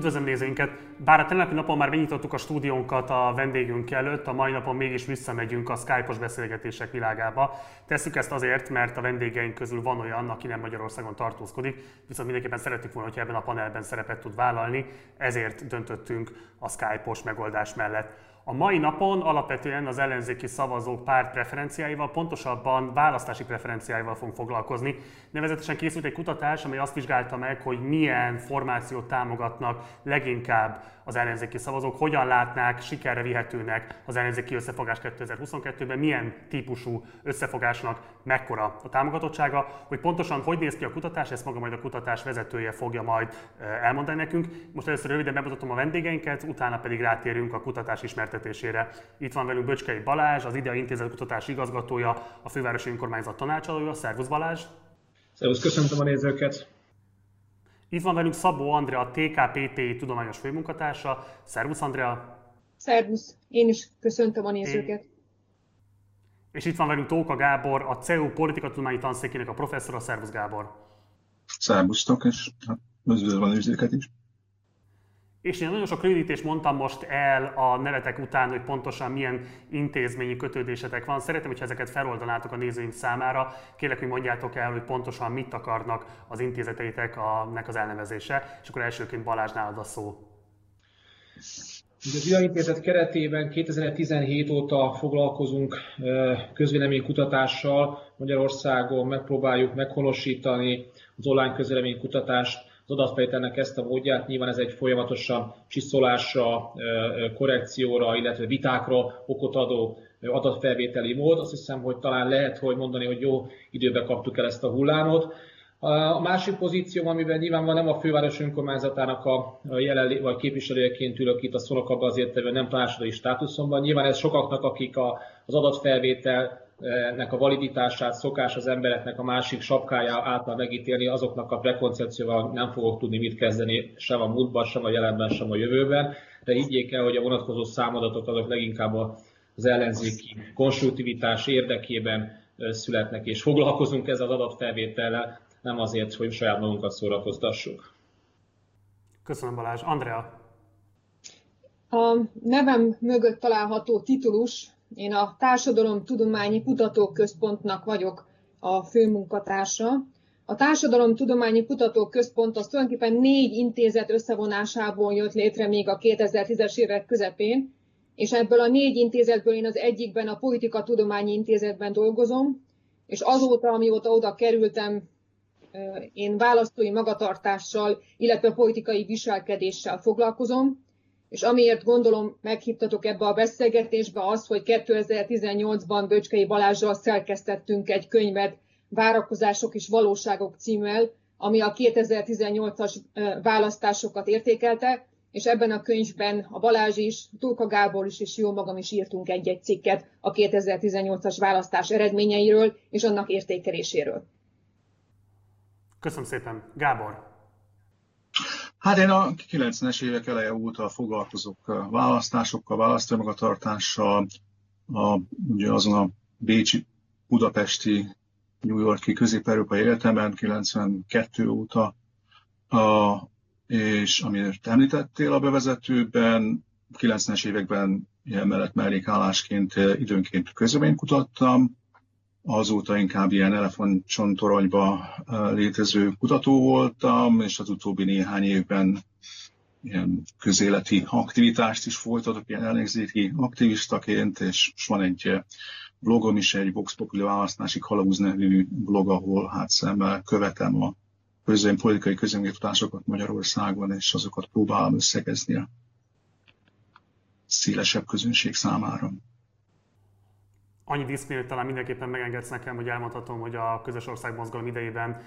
Üdvözlöm nézőinket! Bár a tegnapi napon már megnyitottuk a stúdiónkat a vendégünk előtt, a mai napon mégis visszamegyünk a Skype-os beszélgetések világába. Tesszük ezt azért, mert a vendégeink közül van olyan, aki nem Magyarországon tartózkodik, viszont mindenképpen szerettük volna, hogy ebben a panelben szerepet tud vállalni, ezért döntöttünk a Skype-os megoldás mellett. A mai napon alapvetően az ellenzéki szavazók párt preferenciáival, pontosabban választási preferenciáival fogunk foglalkozni. Nevezetesen készült egy kutatás, amely azt vizsgálta meg, hogy milyen formációt támogatnak leginkább az ellenzéki szavazók, hogyan látnák sikerre vihetőnek az ellenzéki összefogás 2022-ben, milyen típusú összefogásnak mekkora a támogatottsága, hogy pontosan hogy néz ki a kutatás, ezt maga majd a kutatás vezetője fogja majd elmondani nekünk. Most először röviden bemutatom a vendégeinket, utána pedig rátérünk a kutatás ismertetésére. Itt van velünk Böcskei Balázs, az IDEA Intézet kutatás igazgatója, a Fővárosi Önkormányzat tanácsadója. Szervusz Balázs! Szervusz, köszöntöm a nézőket! Itt van velünk Szabó Andrea, a TKPT tudományos főmunkatársa. Szervusz Andrea! Szervusz! Én is köszöntöm a nézőket! És itt van velünk Tóka Gábor, a CEU politikatudományi tanszékének a professzora. Szervusz Gábor! Szervusztok, és hát, üdvözlöm a nézőket is! És én nagyon sok rövidítést mondtam most el a nevetek után, hogy pontosan milyen intézményi kötődésetek van. Szeretném, hogyha ezeket feloldanátok a nézőink számára. Kérlek, hogy mondjátok el, hogy pontosan mit akarnak az intézeteitek a, nek az elnevezése. És akkor elsőként Balázs nálad a szó. Az IA Intézet keretében 2017 óta foglalkozunk közvéleménykutatással. Magyarországon megpróbáljuk meghonosítani az online közvéleménykutatást az adatfejtelnek ezt a módját. Nyilván ez egy folyamatosan csiszolásra, korrekcióra, illetve vitákra okot adó adatfelvételi mód. Azt hiszem, hogy talán lehet, hogy mondani, hogy jó időben kaptuk el ezt a hullámot. A másik pozíció, amiben nyilván van nem a főváros önkormányzatának a jelenlé, vagy képviselőjeként ülök itt a szonokabban azért nem tanácsadói státuszomban. Nyilván ez sokaknak, akik a, az adatfelvétel nek a validitását szokás az embereknek a másik sapkája által megítélni, azoknak a prekoncepcióval nem fogok tudni mit kezdeni sem a múltban, sem a jelenben, sem a jövőben, de higgyék el, hogy a vonatkozó számadatok azok leginkább az ellenzéki konstruktivitás érdekében születnek, és foglalkozunk ezzel az adatfelvétellel, nem azért, hogy saját magunkat szórakoztassuk. Köszönöm Balázs. Andrea? A nevem mögött található titulus én a Társadalom Tudományi Kutatóközpontnak vagyok a főmunkatársa. A Társadalom Tudományi Kutatóközpont az tulajdonképpen négy intézet összevonásából jött létre még a 2010-es évek közepén, és ebből a négy intézetből én az egyikben a Politika Tudományi Intézetben dolgozom, és azóta, amióta oda kerültem, én választói magatartással, illetve politikai viselkedéssel foglalkozom, és amiért gondolom meghívtatok ebbe a beszélgetésbe az, hogy 2018-ban Böcskei Balázsral szerkesztettünk egy könyvet Várakozások és valóságok címmel, ami a 2018-as választásokat értékelte, és ebben a könyvben a Balázs is, Tulka Gábor is és jó magam is írtunk egy-egy cikket a 2018-as választás eredményeiről és annak értékeléséről. Köszönöm szépen. Gábor, Hát én a 90-es évek eleje óta foglalkozok választásokkal, választómagatartással, a, ugye azon a Bécsi, Budapesti, New Yorki közép-európai életemben 92 óta, a, és amiért említettél a bevezetőben, 90-es években ilyen mellett mellékállásként időnként közöményt kutattam, azóta inkább ilyen elefantcsontoronyba létező kutató voltam, és az utóbbi néhány évben ilyen közéleti aktivitást is folytatok, ilyen ellenzéki aktivistaként, és van egy blogom is, egy Vox Populi választási kalauz nevű blog, ahol hát szemmel követem a közön, politikai közönmutatásokat Magyarországon, és azokat próbálom összegezni a szélesebb közönség számára annyi diszkrémet talán mindenképpen megengedsz nekem, hogy elmondhatom, hogy a közös ország mozgalom idejében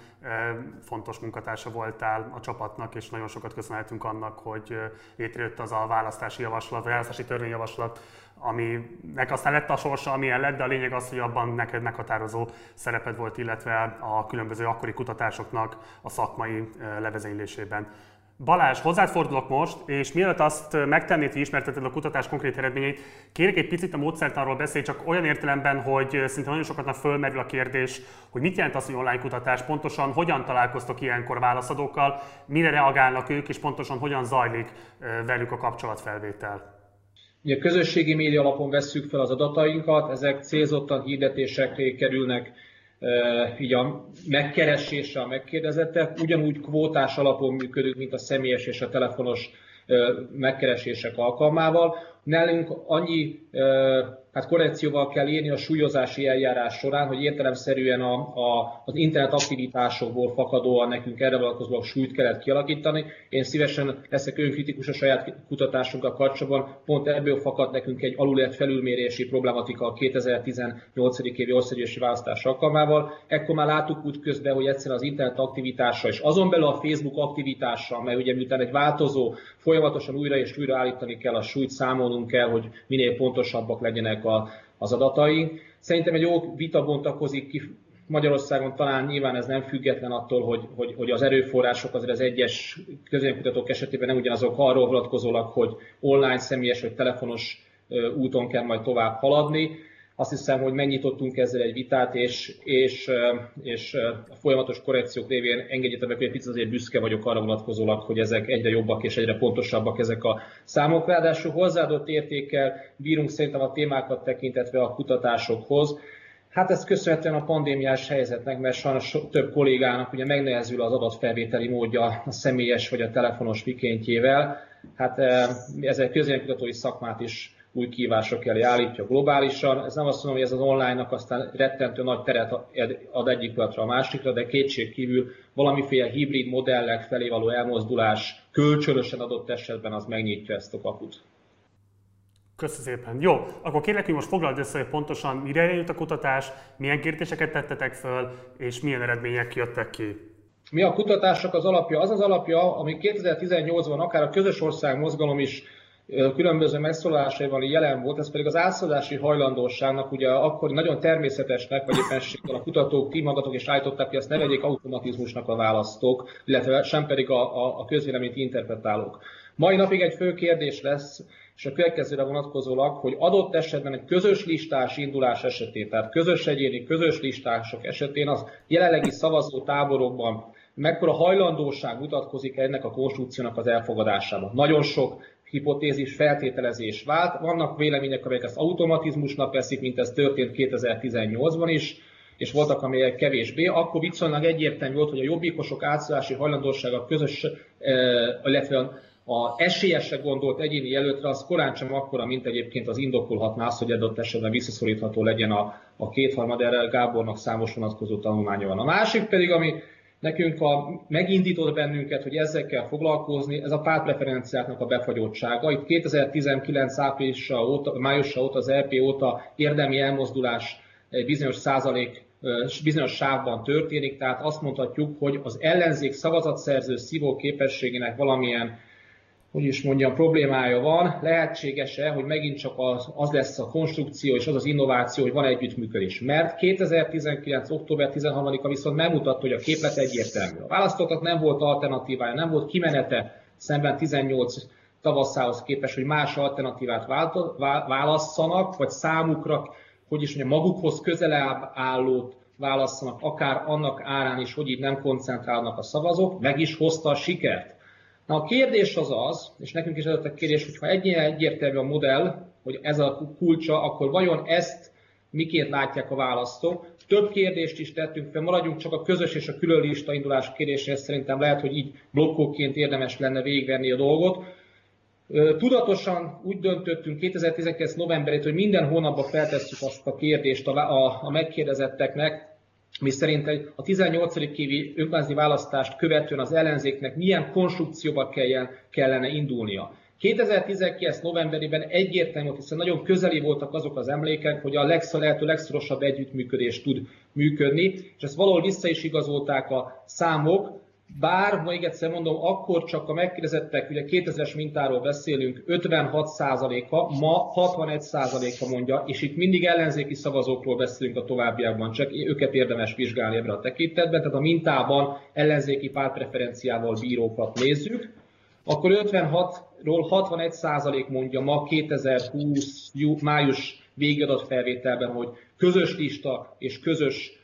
fontos munkatársa voltál a csapatnak, és nagyon sokat köszönhetünk annak, hogy létrejött az a választási javaslat, választási törvényjavaslat, aminek aztán lett a sorsa, amilyen lett, de a lényeg az, hogy abban neked meghatározó szereped volt, illetve a különböző akkori kutatásoknak a szakmai levezénylésében. Balázs, hozzád fordulok most, és mielőtt azt megtennéd, hogy ismerteted a kutatás konkrét eredményeit, kérek egy picit a módszertanról beszélj, csak olyan értelemben, hogy szinte nagyon sokatnak fölmerül a kérdés, hogy mit jelent az, hogy online kutatás, pontosan hogyan találkoztok ilyenkor válaszadókkal, mire reagálnak ők, és pontosan hogyan zajlik velük a kapcsolatfelvétel. Ugye közösségi média alapon vesszük fel az adatainkat, ezek célzottan hirdetésekre kerülnek így a megkeresésre a megkérdezettek. Ugyanúgy kvótás alapon működünk, mint a személyes és a telefonos megkeresések alkalmával. Nálunk annyi hát korrekcióval kell írni a súlyozási eljárás során, hogy értelemszerűen a, a, az internet aktivitásokból fakadóan nekünk erre vonatkozóan súlyt kellett kialakítani. Én szívesen leszek önkritikus a saját kutatásunkkal kapcsolatban. Pont ebből fakad nekünk egy alulért felülmérési problematika a 2018. évi országgyűlési választás alkalmával. Ekkor már láttuk úgy közben, hogy egyszerűen az internet aktivitása és azon belül a Facebook aktivitása, mert ugye miután egy változó, folyamatosan újra és újra állítani kell a súlyt, számolnunk kell, hogy minél pontosabbak legyenek a, az adatai. Szerintem egy jó vita bontakozik ki Magyarországon talán nyilván ez nem független attól, hogy, hogy, hogy az erőforrások azért az egyes közönkutatók esetében nem ugyanazok arról vonatkozólag, hogy online, személyes vagy telefonos úton kell majd tovább haladni. Azt hiszem, hogy megnyitottunk ezzel egy vitát, és, és, és a folyamatos korrekciók révén engedjétek meg, hogy egy picit azért büszke vagyok arra vonatkozólag, hogy ezek egyre jobbak és egyre pontosabbak ezek a számok. Ráadásul hozzáadott értékkel bírunk szerintem a témákat tekintetve a kutatásokhoz. Hát ez köszönhetően a pandémiás helyzetnek, mert sajnos több kollégának ugye megnehezül az adatfelvételi módja a személyes vagy a telefonos mikéntjével. Hát ez egy közélkutatói szakmát is új kívások elé állítja globálisan. Ez nem azt mondom, hogy ez az online-nak aztán rettentő nagy teret ad egyik pillanatra a másikra, de kétség kívül valamiféle hibrid modellek felé való elmozdulás kölcsönösen adott esetben az megnyitja ezt a kaput. Köszönöm szépen. Jó, akkor kérlek, hogy most foglald össze, hogy pontosan mire jött a kutatás, milyen kérdéseket tettetek föl, és milyen eredmények jöttek ki. Mi a kutatások az alapja? Az az alapja, ami 2018-ban akár a közös ország mozgalom is különböző megszólalásaival jelen volt, ez pedig az átszadási hajlandóságnak, ugye akkor nagyon természetesnek, vagy éppenséggel a kutatók, ti magatok is állították, hogy ezt ne vegyék automatizmusnak a választók, illetve sem pedig a, a, a közvéleményt interpretálók. Mai napig egy fő kérdés lesz, és a következőre vonatkozólag, hogy adott esetben egy közös listás indulás esetén, tehát közös egyéni, közös listások esetén az jelenlegi szavazó táborokban mekkora hajlandóság mutatkozik ennek a konstrukciónak az elfogadásában. Nagyon sok hipotézis, feltételezés vált. Vannak vélemények, amelyek ezt automatizmusnak veszik, mint ez történt 2018-ban is, és voltak, amelyek kevésbé. Akkor viszonylag egyértelmű volt, hogy a jobbikosok átszállási hajlandósága közös, eh, illetve a esélyesre gondolt egyéni jelöltre az korán sem akkora, mint egyébként az indokolhatná az, hogy adott esetben visszaszorítható legyen a, a kétharmad, erre Gábornak számos vonatkozó tanulmánya van. A másik pedig, ami nekünk a, megindított bennünket, hogy ezekkel foglalkozni, ez a pártpreferenciáknak a befagyottsága. Itt 2019 áprilisa óta, májusa óta, az EP óta érdemi elmozdulás egy bizonyos százalék bizonyos sávban történik, tehát azt mondhatjuk, hogy az ellenzék szavazatszerző szívó képességének valamilyen hogy is mondjam, problémája van, lehetséges-e, hogy megint csak az, az lesz a konstrukció és az az innováció, hogy van együttműködés. Mert 2019. október 13-a viszont nem mutatta, hogy a képlet egyértelmű. A választóknak nem volt alternatívája, nem volt kimenete szemben 18 tavaszához képest, hogy más alternatívát válasszanak, vagy számukra, hogy is mondjam, magukhoz közelebb állót válasszanak, akár annak árán is, hogy így nem koncentrálnak a szavazók, meg is hozta a sikert. Na a kérdés az az, és nekünk is ez a kérdés, hogy ha ennyire egyértelmű a modell, hogy ez a kulcsa, akkor vajon ezt miként látják a választók? Több kérdést is tettünk fel, maradjunk csak a közös és a külön lista indulás kérdéséhez, szerintem lehet, hogy így blokkokként érdemes lenne végigvenni a dolgot. Tudatosan úgy döntöttünk 2019. novemberét, hogy minden hónapban feltesszük azt a kérdést a, a, a megkérdezetteknek, mi szerint a 18. évi önkormányzati választást követően az ellenzéknek milyen konstrukcióba kellene indulnia. 2019. novemberében egyértelmű volt, hiszen nagyon közeli voltak azok az emlékek, hogy a legsz, lehető legszorosabb együttműködés tud működni, és ezt valahol vissza is igazolták a számok, bár, még egyszer mondom, akkor csak a megkérdezettek, ugye 2000-es mintáról beszélünk, 56%-a, ma 61%-a mondja, és itt mindig ellenzéki szavazókról beszélünk a továbbiakban, csak őket érdemes vizsgálni ebben a tekintetben, tehát a mintában ellenzéki pártpreferenciával bírókat nézzük. akkor 56-ról 61 százalék mondja ma 2020 május végadott felvételben, hogy közös lista és közös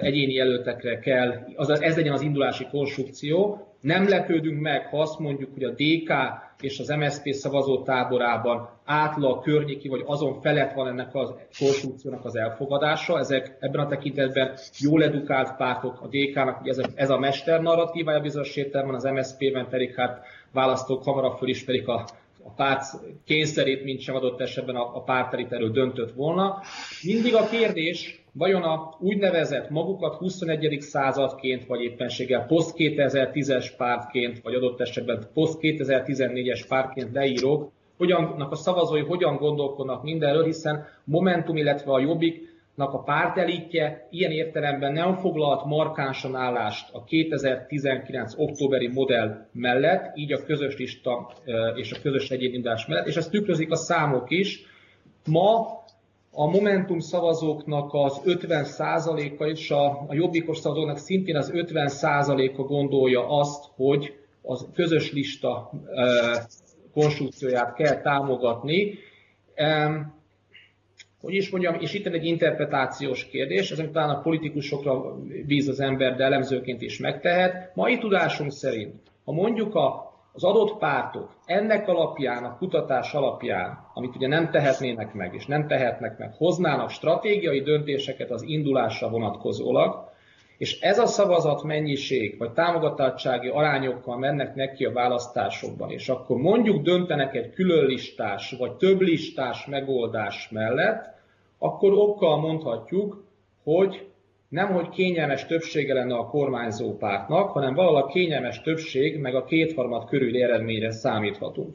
egyéni jelöltekre kell, azaz ez legyen az indulási konstrukció. Nem lepődünk meg, ha azt mondjuk, hogy a DK és az MSZP szavazó táborában átlag környéki vagy azon felett van ennek a konstrukciónak az elfogadása. Ezek ebben a tekintetben jól edukált pártok, a DK-nak ugye ez a, ez a mester narratívája bizonyos értelemben, az MSZP-ben pedig hát választók hamarabb fölismerik a a párt kényszerét, mint sem adott esetben a, a párt erről döntött volna. Mindig a kérdés, vajon a úgynevezett magukat 21. századként, vagy éppenséggel post-2010-es pártként, vagy adott esetben post-2014-es pártként leírók, hogyannak a szavazói hogyan gondolkodnak mindenről, hiszen Momentum, illetve a Jobbik a pártelítje ilyen értelemben nem foglalt markánsan állást a 2019. októberi modell mellett, így a közös lista és a közös egyénindás mellett, és ezt tükrözik a számok is. Ma a Momentum szavazóknak az 50%-a és a, a jobbikos szavazóknak szintén az 50%-a gondolja azt, hogy az közös lista konstrukcióját kell támogatni hogy is mondjam, és itt egy interpretációs kérdés, ez talán a politikusokra bíz az ember, de elemzőként is megtehet. Mai tudásunk szerint, ha mondjuk a, az adott pártok ennek alapján, a kutatás alapján, amit ugye nem tehetnének meg, és nem tehetnek meg, hoznának stratégiai döntéseket az indulásra vonatkozólag, és ez a szavazat mennyiség, vagy támogatottsági arányokkal mennek neki a választásokban, és akkor mondjuk döntenek egy külön listás, vagy több listás megoldás mellett, akkor okkal mondhatjuk, hogy nem, hogy kényelmes többsége lenne a kormányzó pártnak, hanem valahol a kényelmes többség, meg a kétharmad körüli eredményre számíthatunk.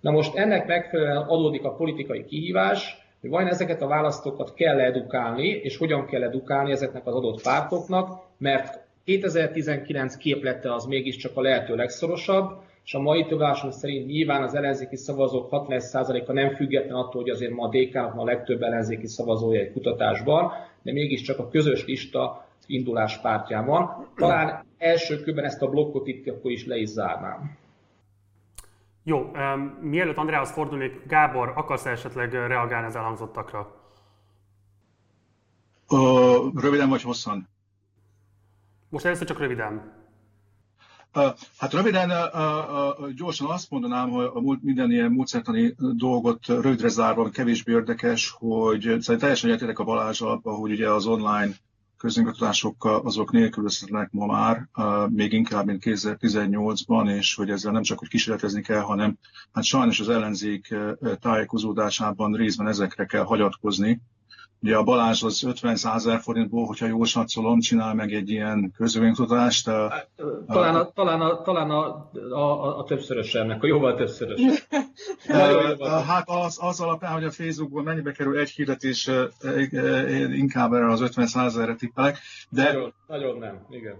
Na most ennek megfelelően adódik a politikai kihívás, hogy vajon ezeket a választókat kell edukálni, és hogyan kell edukálni ezeknek az adott pártoknak, mert 2019 képlete az mégiscsak a lehető legszorosabb, és a mai tudásom szerint nyilván az ellenzéki szavazók 61%-a nem független attól, hogy azért ma a ma a legtöbb ellenzéki szavazója egy kutatásban, de mégiscsak a közös lista indulás pártján van. Talán első körben ezt a blokkot itt akkor is le is zárnám. Jó, um, mielőtt Andrához fordulnék, Gábor, akarsz esetleg reagálni az elhangzottakra? Uh, röviden vagy hosszan? Most először csak röviden. Hát röviden, gyorsan azt mondanám, hogy a minden ilyen módszertani dolgot rövidre zárva kevésbé érdekes, hogy szóval teljesen egyetértek a Balázs abban, hogy ugye az online közönkutatások azok nélkülözhetnek ma már, még inkább, mint 2018-ban, és hogy ezzel nem csak hogy kísérletezni kell, hanem hát sajnos az ellenzék tájékozódásában részben ezekre kell hagyatkozni, Ugye a Balázs az 50 ezer forintból, hogyha jól satszolom, csinál meg egy ilyen közövénykutatást. Hát, talán a, talán a, talán a, a, a többszörös ennek, a jóval többszörös. hát az, az alapján, hogy a Facebookból mennyibe kerül egy hirdetés, inkább erre az 50 ezerre tippelek. De, nagyon, nagyon nem, igen.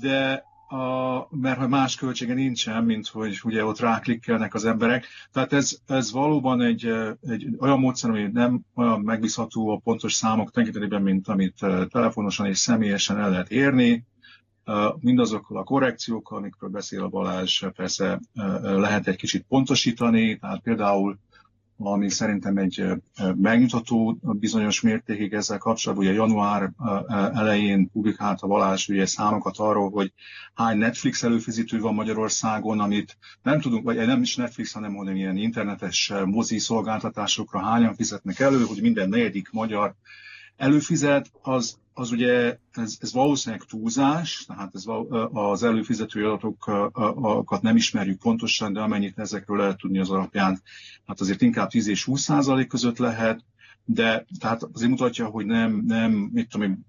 De a, mert hogy más költsége nincsen, mint hogy ugye ott ráklikkelnek az emberek. Tehát ez, ez valóban egy, egy olyan módszer, ami nem olyan megbízható a pontos számok tekintetében, mint amit telefonosan és személyesen el lehet érni. Mindazokkal a korrekciókkal, amikről beszél a Balázs, persze lehet egy kicsit pontosítani, tehát például ami szerintem egy megnyugtató bizonyos mértékig ezzel kapcsolatban. Ugye január elején publikált a Balázs ugye számokat arról, hogy hány Netflix előfizető van Magyarországon, amit nem tudunk, vagy nem is Netflix, hanem hanem ilyen internetes mozi szolgáltatásokra hányan fizetnek elő, hogy minden negyedik magyar előfizet, az, az ugye ez, ez valószínűleg túlzás, tehát ez az előfizető adatokat nem ismerjük pontosan, de amennyit ezekről lehet tudni az alapján, hát azért inkább 10 és 20 százalék között lehet, de tehát azért mutatja, hogy nem, nem mit tudom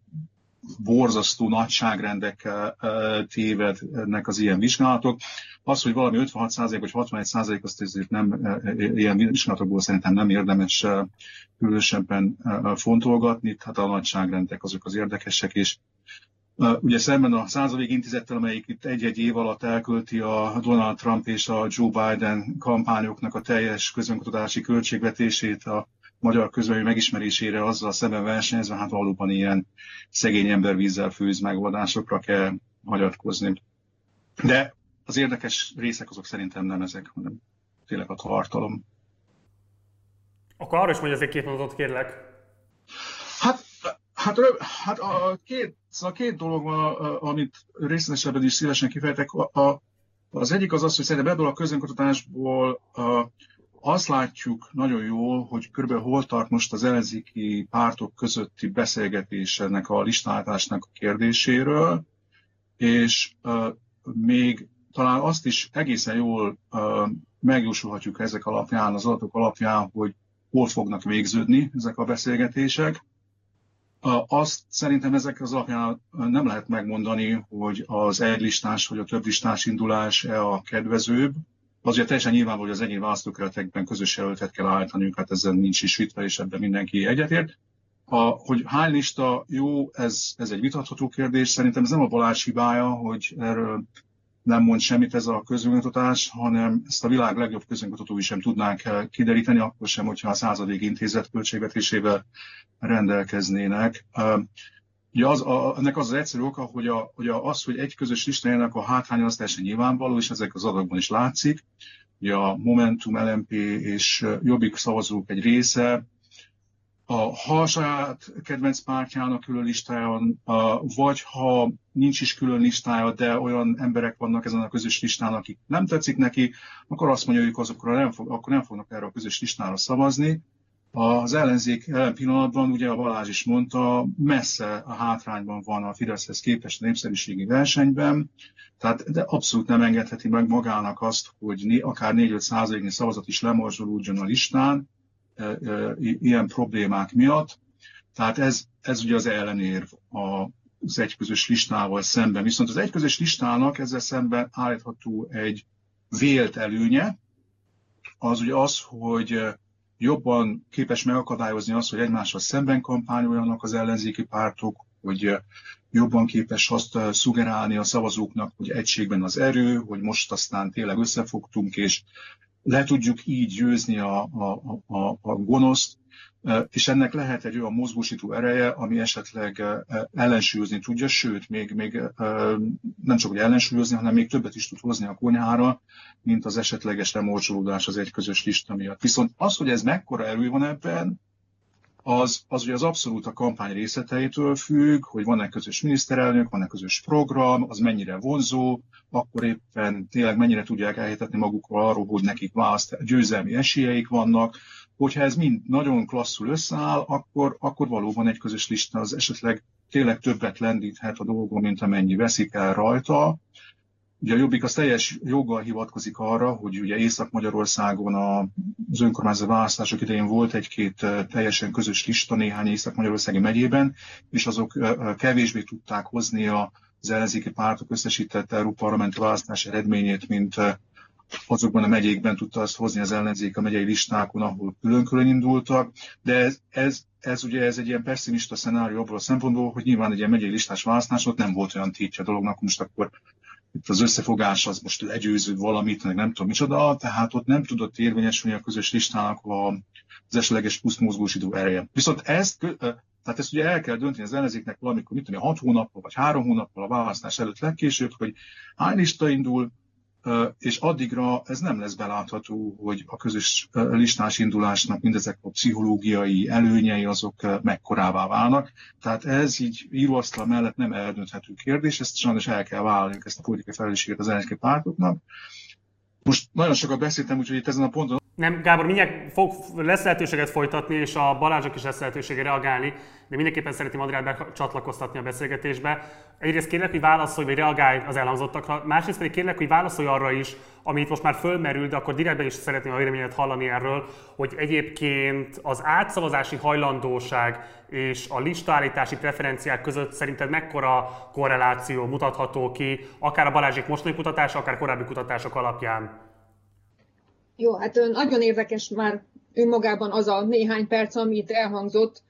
borzasztó nagyságrendekkel tévednek az ilyen vizsgálatok. Az, hogy valami 56% vagy 61% azt azért nem, ilyen vizsgálatokból szerintem nem érdemes különösebben fontolgatni, tehát a nagyságrendek azok az érdekesek, és Ugye szemben a századvég intézettel, amelyik itt egy-egy év alatt elkölti a Donald Trump és a Joe Biden kampányoknak a teljes közönkutatási költségvetését a magyar közvélemény megismerésére azzal szemben versenyezve, hát valóban ilyen szegény ember vízzel főz megoldásokra kell hagyatkozni. De az érdekes részek azok szerintem nem ezek, hanem tényleg a tartalom. Akkor arra is mondja azért két mondatot, kérlek. Hát, hát, hát a, két, szóval a két dolog van, amit részletesebben is szívesen kifejtek. A, a, az egyik az az, hogy szerintem ebből a közönkutatásból azt látjuk nagyon jól, hogy körülbelül hol tart most az ellenzéki pártok közötti beszélgetés ennek a listáltásnak a kérdéséről, és még talán azt is egészen jól uh, megjósolhatjuk ezek alapján, az adatok alapján, hogy hol fognak végződni ezek a beszélgetések. Azt szerintem ezek az alapján nem lehet megmondani, hogy az egy listás vagy a több listás indulás e a kedvezőbb. Azért teljesen nyilvánvaló, hogy az egyéni választókeretekben közös jelöltet kell állítani, hát ezzel nincs is vitve, és ebben mindenki egyetért. A, hogy hány lista jó, ez, ez egy vitatható kérdés. Szerintem ez nem a Balázs hibája, hogy erről nem mond semmit ez a közönkutatás, hanem ezt a világ legjobb közönkutatói sem tudnánk kideríteni, akkor sem, hogyha a századék intézet költségvetésével rendelkeznének. Ugye az, a, ennek az az egyszerű oka, hogy, a, hogy a, az, hogy egy közös listájának a hátránya az teljesen nyilvánvaló, és ezek az adagban is látszik. Ugye a Momentum, LMP és Jobbik szavazók egy része a, ha a saját kedvenc pártjának külön listája vagy ha nincs is külön listája, de olyan emberek vannak ezen a közös listán, akik nem tetszik neki, akkor azt mondja, hogy azokra nem fog, akkor nem fognak erre a közös listára szavazni. Az ellenzék ellen pillanatban, ugye a Balázs is mondta, messze a hátrányban van a Fideszhez képest a népszerűségi versenyben, tehát de abszolút nem engedheti meg magának azt, hogy akár 4-5 százaléknyi szavazat is lemorzsolódjon a listán, ilyen problémák miatt. Tehát ez, ez ugye az ellenérv az egyközös listával szemben. Viszont az egyközös listának ezzel szemben állítható egy vélt előnye, az ugye az, hogy jobban képes megakadályozni azt, hogy egymással szemben kampányoljanak az ellenzéki pártok, hogy jobban képes azt szugerálni a szavazóknak, hogy egységben az erő, hogy most aztán tényleg összefogtunk, és le tudjuk így győzni a, a, a, a gonoszt, és ennek lehet egy olyan mozgósító ereje, ami esetleg ellensúlyozni tudja, sőt, még, még nem csak hogy ellensúlyozni, hanem még többet is tud hozni a konyhára, mint az esetleges lemorcsolódás az egy közös lista miatt. Viszont az, hogy ez mekkora erő van ebben, az, az ugye az abszolút a kampány részleteitől függ, hogy van-e közös miniszterelnök, van-e közös program, az mennyire vonzó, akkor éppen tényleg mennyire tudják elhitetni magukról arról, hogy nekik választ, győzelmi esélyeik vannak. Hogyha ez mind nagyon klasszul összeáll, akkor, akkor valóban egy közös lista az esetleg tényleg többet lendíthet a dolgon, mint amennyi veszik el rajta. Ugye a Jobbik az teljes joggal hivatkozik arra, hogy ugye Észak-Magyarországon az önkormányzat választások idején volt egy-két teljesen közös lista néhány Észak-Magyarországi megyében, és azok kevésbé tudták hozni az ellenzéki pártok összesített Európa parlamenti választás eredményét, mint azokban a megyékben tudta azt hozni az ellenzék a megyei listákon, ahol külön-külön indultak, de ez, ez, ez ugye ez egy ilyen pessimista szenárió abból a szempontból, hogy nyilván egy ilyen megyei listás választás ott nem volt olyan tétje a dolognak, most akkor itt az összefogás az most legyőző valamit, meg nem tudom micsoda, tehát ott nem tudott érvényesülni a közös listának az esetleges plusz mozgósító ereje. Viszont ezt, tehát ezt ugye el kell dönteni az ellenzéknek valamikor, mit tudom, 6 hónappal vagy 3 hónappal a választás előtt legkésőbb, hogy hány lista indul, és addigra ez nem lesz belátható, hogy a közös listás indulásnak mindezek a pszichológiai előnyei azok mekkorává válnak. Tehát ez így íróasztal mellett nem eldönthető kérdés, ezt sajnos el kell vállalni ezt a politikai felelősséget az ellenzéki pártoknak. Most nagyon sokat beszéltem, úgyhogy itt ezen a ponton nem, Gábor, mindjárt fog, lesz lehetőséget folytatni, és a Balázsok is lesz lehetősége reagálni, de mindenképpen szeretném Adriát csatlakoztatni a beszélgetésbe. Egyrészt kérlek, hogy válaszolj, vagy reagálj az elhangzottakra, másrészt pedig kérlek, hogy válaszolj arra is, amit most már fölmerül, de akkor direktben is szeretném a véleményet hallani erről, hogy egyébként az átszavazási hajlandóság és a listaállítási preferenciák között szerinted mekkora korreláció mutatható ki, akár a Balázsik mostani kutatása, akár korábbi kutatások alapján? Jó, hát nagyon érdekes már önmagában az a néhány perc, amit elhangzott,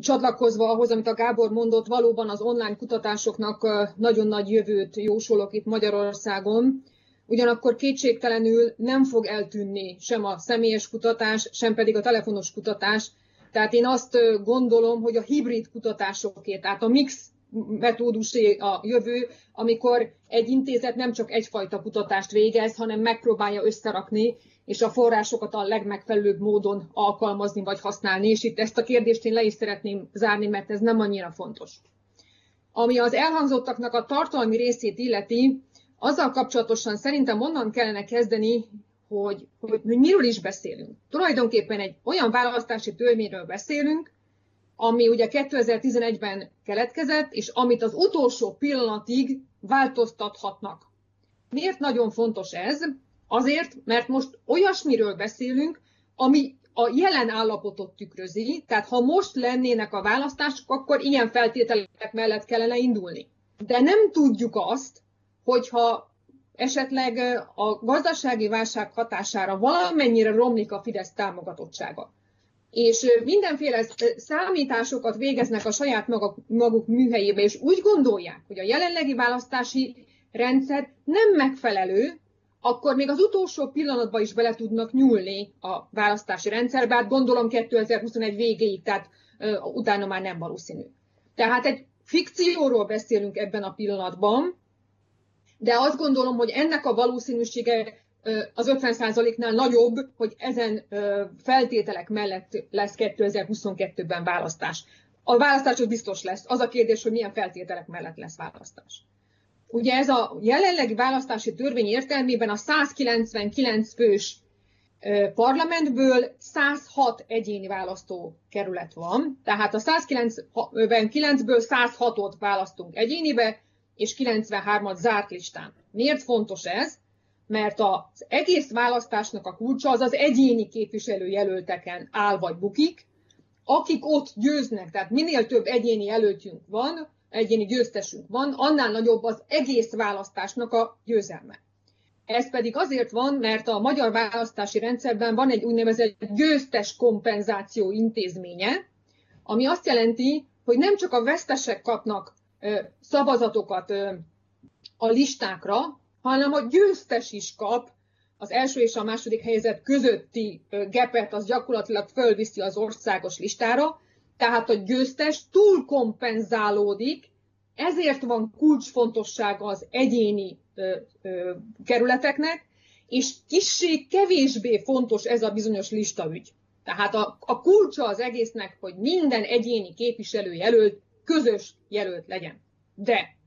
csatlakozva ahhoz, amit a Gábor mondott, valóban az online kutatásoknak nagyon nagy jövőt jósolok itt Magyarországon. Ugyanakkor kétségtelenül nem fog eltűnni sem a személyes kutatás, sem pedig a telefonos kutatás. Tehát én azt gondolom, hogy a hibrid kutatásokért, tehát a mix metódusé a jövő, amikor egy intézet nem csak egyfajta kutatást végez, hanem megpróbálja összerakni, és a forrásokat a legmegfelelőbb módon alkalmazni vagy használni, és itt ezt a kérdést én le is szeretném zárni, mert ez nem annyira fontos. Ami az elhangzottaknak a tartalmi részét illeti, azzal kapcsolatosan szerintem onnan kellene kezdeni, hogy, hogy, hogy miről is beszélünk. Tulajdonképpen egy olyan választási törvényről beszélünk, ami ugye 2011-ben keletkezett, és amit az utolsó pillanatig változtathatnak. Miért nagyon fontos ez? Azért, mert most olyasmiről beszélünk, ami a jelen állapotot tükrözi, tehát ha most lennének a választások, akkor ilyen feltételek mellett kellene indulni. De nem tudjuk azt, hogyha esetleg a gazdasági válság hatására valamennyire romlik a Fidesz támogatottsága. És mindenféle számításokat végeznek a saját maguk, maguk műhelyébe, és úgy gondolják, hogy a jelenlegi választási rendszer nem megfelelő, akkor még az utolsó pillanatban is bele tudnak nyúlni a választási rendszerbe, hát gondolom 2021 végéig, tehát uh, utána már nem valószínű. Tehát egy fikcióról beszélünk ebben a pillanatban, de azt gondolom, hogy ennek a valószínűsége az 50%-nál nagyobb, hogy ezen feltételek mellett lesz 2022-ben választás. A választás az biztos lesz. Az a kérdés, hogy milyen feltételek mellett lesz választás. Ugye ez a jelenlegi választási törvény értelmében a 199 fős parlamentből 106 egyéni választókerület van, tehát a 199-ből 106-ot választunk egyénibe, és 93-at zárt listán. Miért fontos ez? Mert az egész választásnak a kulcsa az az egyéni képviselőjelölteken áll vagy bukik, akik ott győznek, tehát minél több egyéni jelöltjünk van, egyéni győztesünk van, annál nagyobb az egész választásnak a győzelme. Ez pedig azért van, mert a magyar választási rendszerben van egy úgynevezett győztes kompenzáció intézménye, ami azt jelenti, hogy nem csak a vesztesek kapnak szavazatokat a listákra, hanem a győztes is kap az első és a második helyzet közötti gepet, az gyakorlatilag fölviszi az országos listára, tehát a győztes túlkompenzálódik, ezért van kulcsfontossága az egyéni ö, ö, kerületeknek, és kissé kevésbé fontos ez a bizonyos listaügy. Tehát a, a kulcsa az egésznek, hogy minden egyéni képviselő jelölt közös jelölt legyen. De,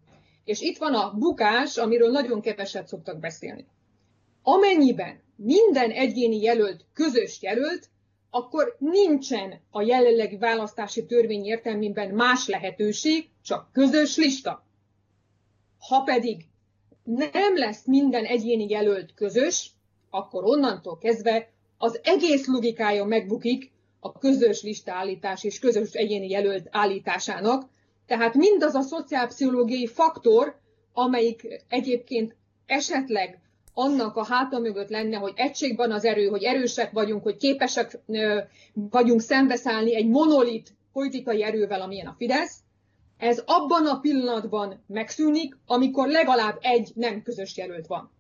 és itt van a bukás, amiről nagyon keveset szoktak beszélni. Amennyiben minden egyéni jelölt közös jelölt, akkor nincsen a jelenlegi választási törvény értelmében más lehetőség, csak közös lista. Ha pedig nem lesz minden egyéni jelölt közös, akkor onnantól kezdve az egész logikája megbukik a közös listállítás és közös egyéni jelölt állításának. Tehát mindaz a szociálpszichológiai faktor, amelyik egyébként esetleg annak a háta mögött lenne, hogy egységben az erő, hogy erősek vagyunk, hogy képesek vagyunk szembeszállni egy monolit politikai erővel, amilyen a Fidesz, ez abban a pillanatban megszűnik, amikor legalább egy nem közös jelölt van.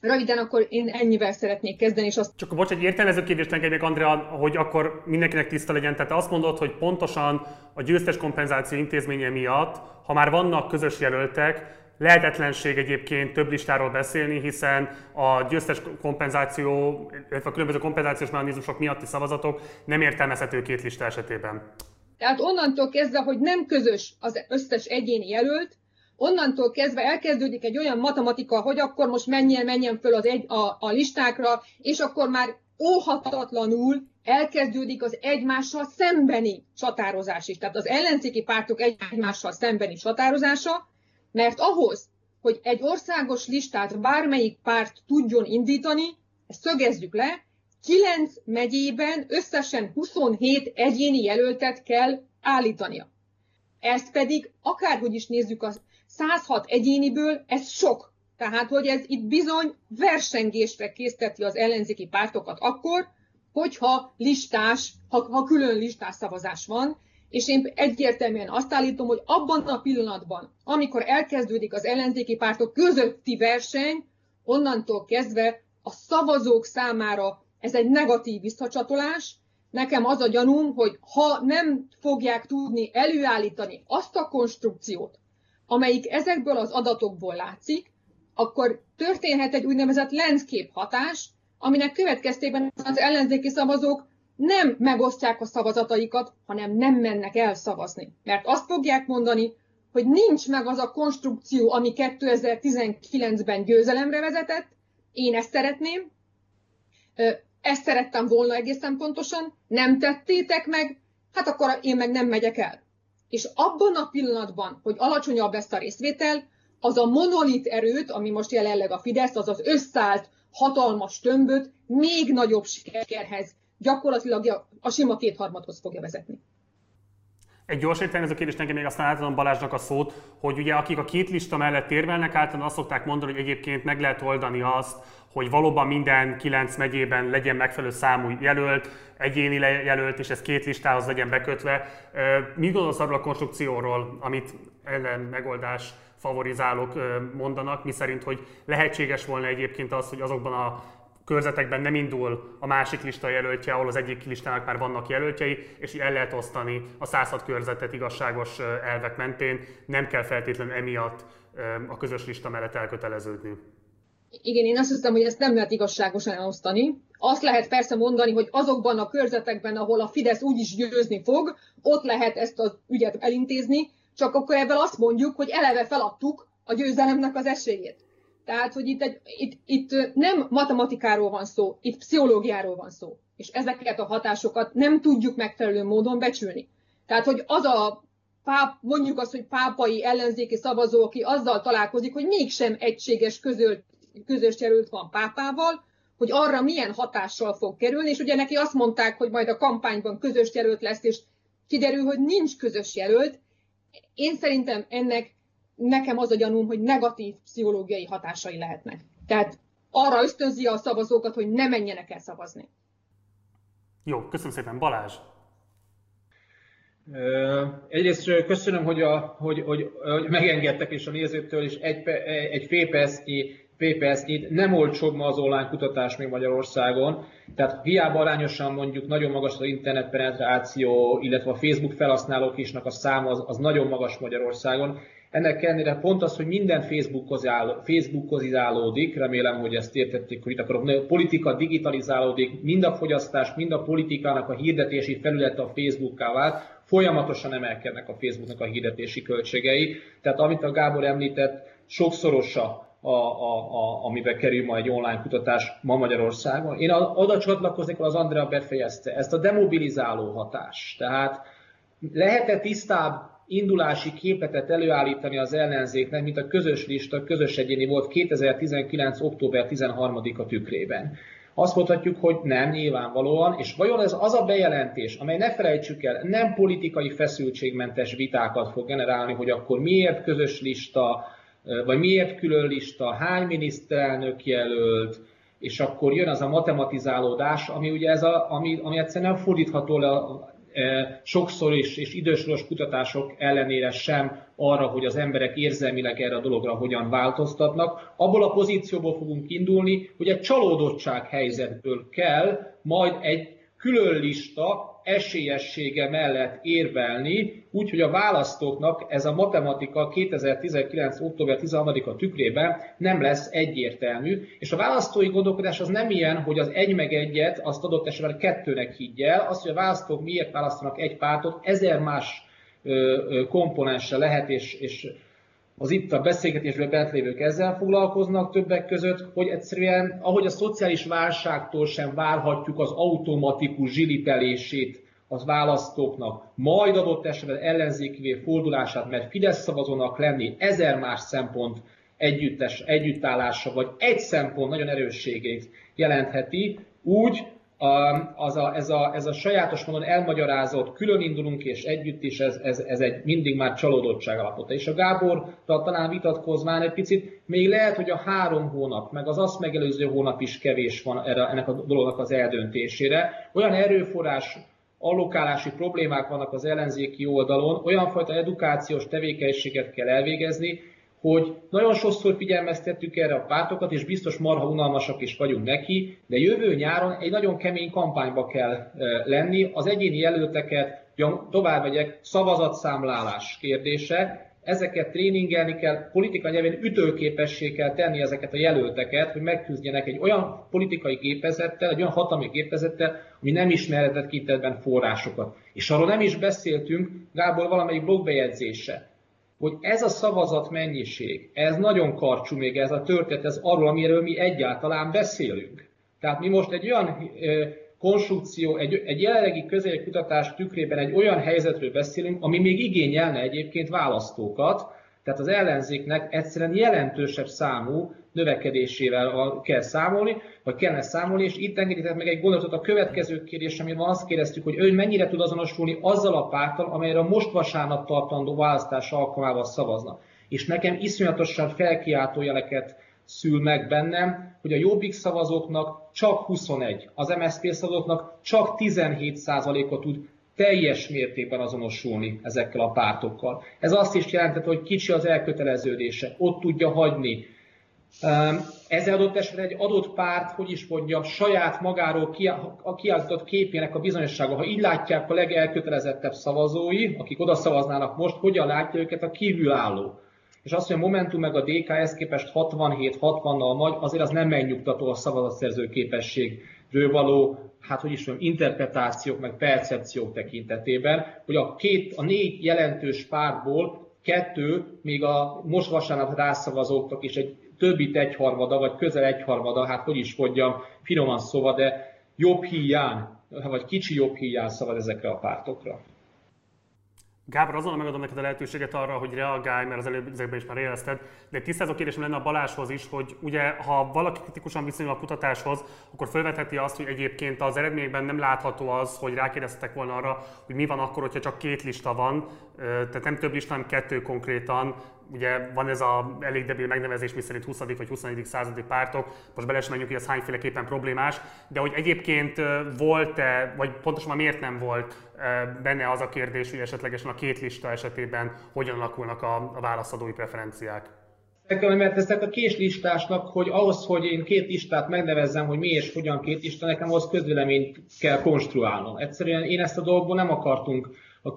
Röviden akkor én ennyivel szeretnék kezdeni, és azt... Csak bocs, egy értelmező kérdést engedjék, Andrea, hogy akkor mindenkinek tiszta legyen. Tehát azt mondod, hogy pontosan a győztes kompenzáció intézménye miatt, ha már vannak közös jelöltek, lehetetlenség egyébként több listáról beszélni, hiszen a győztes kompenzáció, illetve a különböző kompenzációs mechanizmusok miatti szavazatok nem értelmezhető két lista esetében. Tehát onnantól kezdve, hogy nem közös az összes egyéni jelölt, onnantól kezdve elkezdődik egy olyan matematika, hogy akkor most menjen, menjen föl az egy, a, a listákra, és akkor már óhatatlanul elkezdődik az egymással szembeni csatározás is. Tehát az ellenzéki pártok egymással szembeni csatározása, mert ahhoz, hogy egy országos listát bármelyik párt tudjon indítani, ezt szögezzük le, 9 megyében összesen 27 egyéni jelöltet kell állítania. Ezt pedig, akárhogy is nézzük, a 106 egyéniből, ez sok. Tehát, hogy ez itt bizony versengésre készteti az ellenzéki pártokat akkor, hogyha listás, ha, ha külön listás szavazás van, és én egyértelműen azt állítom, hogy abban a pillanatban, amikor elkezdődik az ellenzéki pártok közötti verseny, onnantól kezdve a szavazók számára ez egy negatív visszacsatolás, nekem az a gyanúm, hogy ha nem fogják tudni előállítani azt a konstrukciót, amelyik ezekből az adatokból látszik, akkor történhet egy úgynevezett landscape hatás, aminek következtében az ellenzéki szavazók nem megosztják a szavazataikat, hanem nem mennek el szavazni. Mert azt fogják mondani, hogy nincs meg az a konstrukció, ami 2019-ben győzelemre vezetett, én ezt szeretném, ezt szerettem volna egészen pontosan, nem tettétek meg, hát akkor én meg nem megyek el. És abban a pillanatban, hogy alacsonyabb lesz a részvétel, az a monolit erőt, ami most jelenleg a Fidesz, az az összeállt hatalmas tömböt még nagyobb sikerhez, gyakorlatilag a sima kétharmadhoz fogja vezetni. Egy gyors értelmező kérdés nekem még aztán átadom Balázsnak a szót, hogy ugye akik a két lista mellett érvelnek, általában azt szokták mondani, hogy egyébként meg lehet oldani azt, hogy valóban minden kilenc megyében legyen megfelelő számú jelölt, egyéni jelölt, és ez két listához legyen bekötve. Mit gondolsz arról a konstrukcióról, amit ellen megoldás favorizálók mondanak, miszerint, hogy lehetséges volna egyébként az, hogy azokban a körzetekben nem indul a másik lista jelöltje, ahol az egyik listának már vannak jelöltjei, és így el lehet osztani a 106 körzetet igazságos elvek mentén, nem kell feltétlenül emiatt a közös lista mellett elköteleződni. Igen, én azt hiszem, hogy ezt nem lehet igazságosan elosztani. Azt lehet persze mondani, hogy azokban a körzetekben, ahol a Fidesz úgyis győzni fog, ott lehet ezt az ügyet elintézni, csak akkor ebben azt mondjuk, hogy eleve feladtuk a győzelemnek az esélyét. Tehát, hogy itt, egy, itt, itt nem matematikáról van szó, itt pszichológiáról van szó. És ezeket a hatásokat nem tudjuk megfelelő módon becsülni. Tehát, hogy az a páp, mondjuk azt, hogy pápai ellenzéki szavazó, aki azzal találkozik, hogy mégsem egységes közölt, közös jelölt van pápával, hogy arra milyen hatással fog kerülni, és ugye neki azt mondták, hogy majd a kampányban közös jelölt lesz, és kiderül, hogy nincs közös jelölt. Én szerintem ennek nekem az a gyanúm, hogy negatív pszichológiai hatásai lehetnek. Tehát arra ösztönzi a szavazókat, hogy ne menjenek el szavazni. Jó, köszönöm szépen. Balázs! Egyrészt köszönöm, hogy, a, hogy, hogy, hogy megengedtek, és a nézőtől is egy, egy fél percnyi, percnyi nem olcsóbb ma az online kutatás még Magyarországon. Tehát hiába arányosan mondjuk nagyon magas az internet illetve a Facebook felhasználók isnak a száma az, az nagyon magas Magyarországon. Ennek ellenére pont az, hogy minden Facebookhoz, áll, Facebookhoz izálódik, remélem, hogy ezt értették, hogy itt akarok, a politika digitalizálódik, mind a fogyasztás, mind a politikának a hirdetési felülete a Facebookká vált, folyamatosan emelkednek a Facebooknak a hirdetési költségei. Tehát amit a Gábor említett, sokszorosa a, a, a, amiben kerül majd egy online kutatás ma Magyarországon. Én oda csatlakoznék, az Andrea befejezte, ezt a demobilizáló hatást. Tehát lehet-e tisztább indulási képletet előállítani az ellenzéknek, mint a közös lista, közös egyéni volt 2019. október 13-a tükrében. Azt mondhatjuk, hogy nem, nyilvánvalóan, és vajon ez az a bejelentés, amely ne felejtsük el, nem politikai feszültségmentes vitákat fog generálni, hogy akkor miért közös lista, vagy miért külön lista, hány miniszterelnök jelölt, és akkor jön az a matematizálódás, ami ugye ez a, ami, ami egyszerűen nem fordítható le sokszor is és idősoros kutatások ellenére sem arra, hogy az emberek érzelmileg erre a dologra hogyan változtatnak. Abból a pozícióból fogunk indulni, hogy egy csalódottság helyzetből kell majd egy külön lista esélyessége mellett érvelni, úgyhogy a választóknak ez a matematika 2019. október 13-a tükrében nem lesz egyértelmű, és a választói gondolkodás az nem ilyen, hogy az egy meg egyet azt adott esetben kettőnek higgyel, az, hogy a választók miért választanak egy pártot, ezer más komponense lehet, és, és az itt a beszélgetésben bent lévők ezzel foglalkoznak többek között, hogy egyszerűen, ahogy a szociális válságtól sem várhatjuk az automatikus zsilipelését az választóknak, majd adott esetben ellenzékivé fordulását, mert Fidesz szavazónak lenni ezer más szempont együttes, együttállása, vagy egy szempont nagyon erősségét jelentheti, úgy, az a, ez, a, ez a sajátos módon elmagyarázott, külön indulunk és együtt is, ez, ez, ez egy mindig már csalódottság alapota. És a Gáborral talán vitatkozván egy picit, még lehet, hogy a három hónap, meg az azt megelőző hónap is kevés van erre, ennek a dolognak az eldöntésére. Olyan erőforrás allokálási problémák vannak az ellenzéki oldalon, olyan fajta edukációs tevékenységet kell elvégezni, hogy nagyon sokszor figyelmeztettük erre a pártokat, és biztos marha unalmasak is vagyunk neki, de jövő nyáron egy nagyon kemény kampányba kell lenni. Az egyéni jelölteket, tovább megyek, szavazatszámlálás kérdése, ezeket tréningelni kell, politika nyelvén ütőképessé kell tenni ezeket a jelölteket, hogy megküzdjenek egy olyan politikai gépezettel, egy olyan hatalmi gépezettel, ami nem ismerhetett kintetben forrásokat. És arról nem is beszéltünk, Gábor valamelyik blogbejegyzése, hogy ez a szavazat mennyiség, ez nagyon karcsú még ez a történet, ez arról, amiről mi egyáltalán beszélünk. Tehát mi most egy olyan konstrukció, egy, egy jelenlegi kutatás tükrében egy olyan helyzetről beszélünk, ami még igényelne egyébként választókat, tehát az ellenzéknek egyszerűen jelentősebb számú növekedésével kell számolni, vagy kellene számolni, és itt engedjétek meg egy gondolatot a következő kérdés, amiben azt kérdeztük, hogy ő mennyire tud azonosulni azzal a pártal, amelyre most vasárnap tartandó választás alkalmával szavazna. És nekem iszonyatosan felkiáltó jeleket szül meg bennem, hogy a Jobbik szavazóknak csak 21, az MSZP szavazóknak csak 17%-a tud teljes mértékben azonosulni ezekkel a pártokkal. Ez azt is jelentett, hogy kicsi az elköteleződése, ott tudja hagyni. Ez adott esetben egy adott párt, hogy is mondjam, saját magáról a kiállított képének a bizonyossága. Ha így látják a legelkötelezettebb szavazói, akik oda szavaznának most, hogyan látja őket a kívülálló és azt, hogy a Momentum meg a DK ezt képest 67-60-nal magy, azért az nem megnyugtató a szavazatszerző képességről való, hát hogy is mondjam, interpretációk meg percepciók tekintetében, hogy a, két, a négy jelentős pártból kettő, még a most vasárnap rászavazóknak is egy többit egyharmada, vagy közel egyharmada, hát hogy is mondjam, finoman szóval, de jobb híján, vagy kicsi jobb híján szavad ezekre a pártokra. Gábor, azonnal megadom neked a lehetőséget arra, hogy reagálj, mert az előbb ezekben is már érezted, de tisztázó kérdésem lenne a Baláshoz is, hogy ugye ha valaki kritikusan viszonyul a kutatáshoz, akkor felvetheti azt, hogy egyébként az eredményekben nem látható az, hogy rákérdeztetek volna arra, hogy mi van akkor, hogyha csak két lista van, tehát nem több lista, hanem kettő konkrétan, ugye van ez a elég debil megnevezés, miszerint 20. vagy 21. századi pártok, most bele menjünk, hogy ez hányféleképpen problémás, de hogy egyébként volt-e, vagy pontosan miért nem volt benne az a kérdés, hogy esetlegesen a két lista esetében hogyan alakulnak a, válaszadói preferenciák? Mert ezek a késlistásnak, hogy ahhoz, hogy én két listát megnevezzem, hogy mi és hogyan két lista, nekem ahhoz közvéleményt kell konstruálnom. Egyszerűen én ezt a dolgból nem akartunk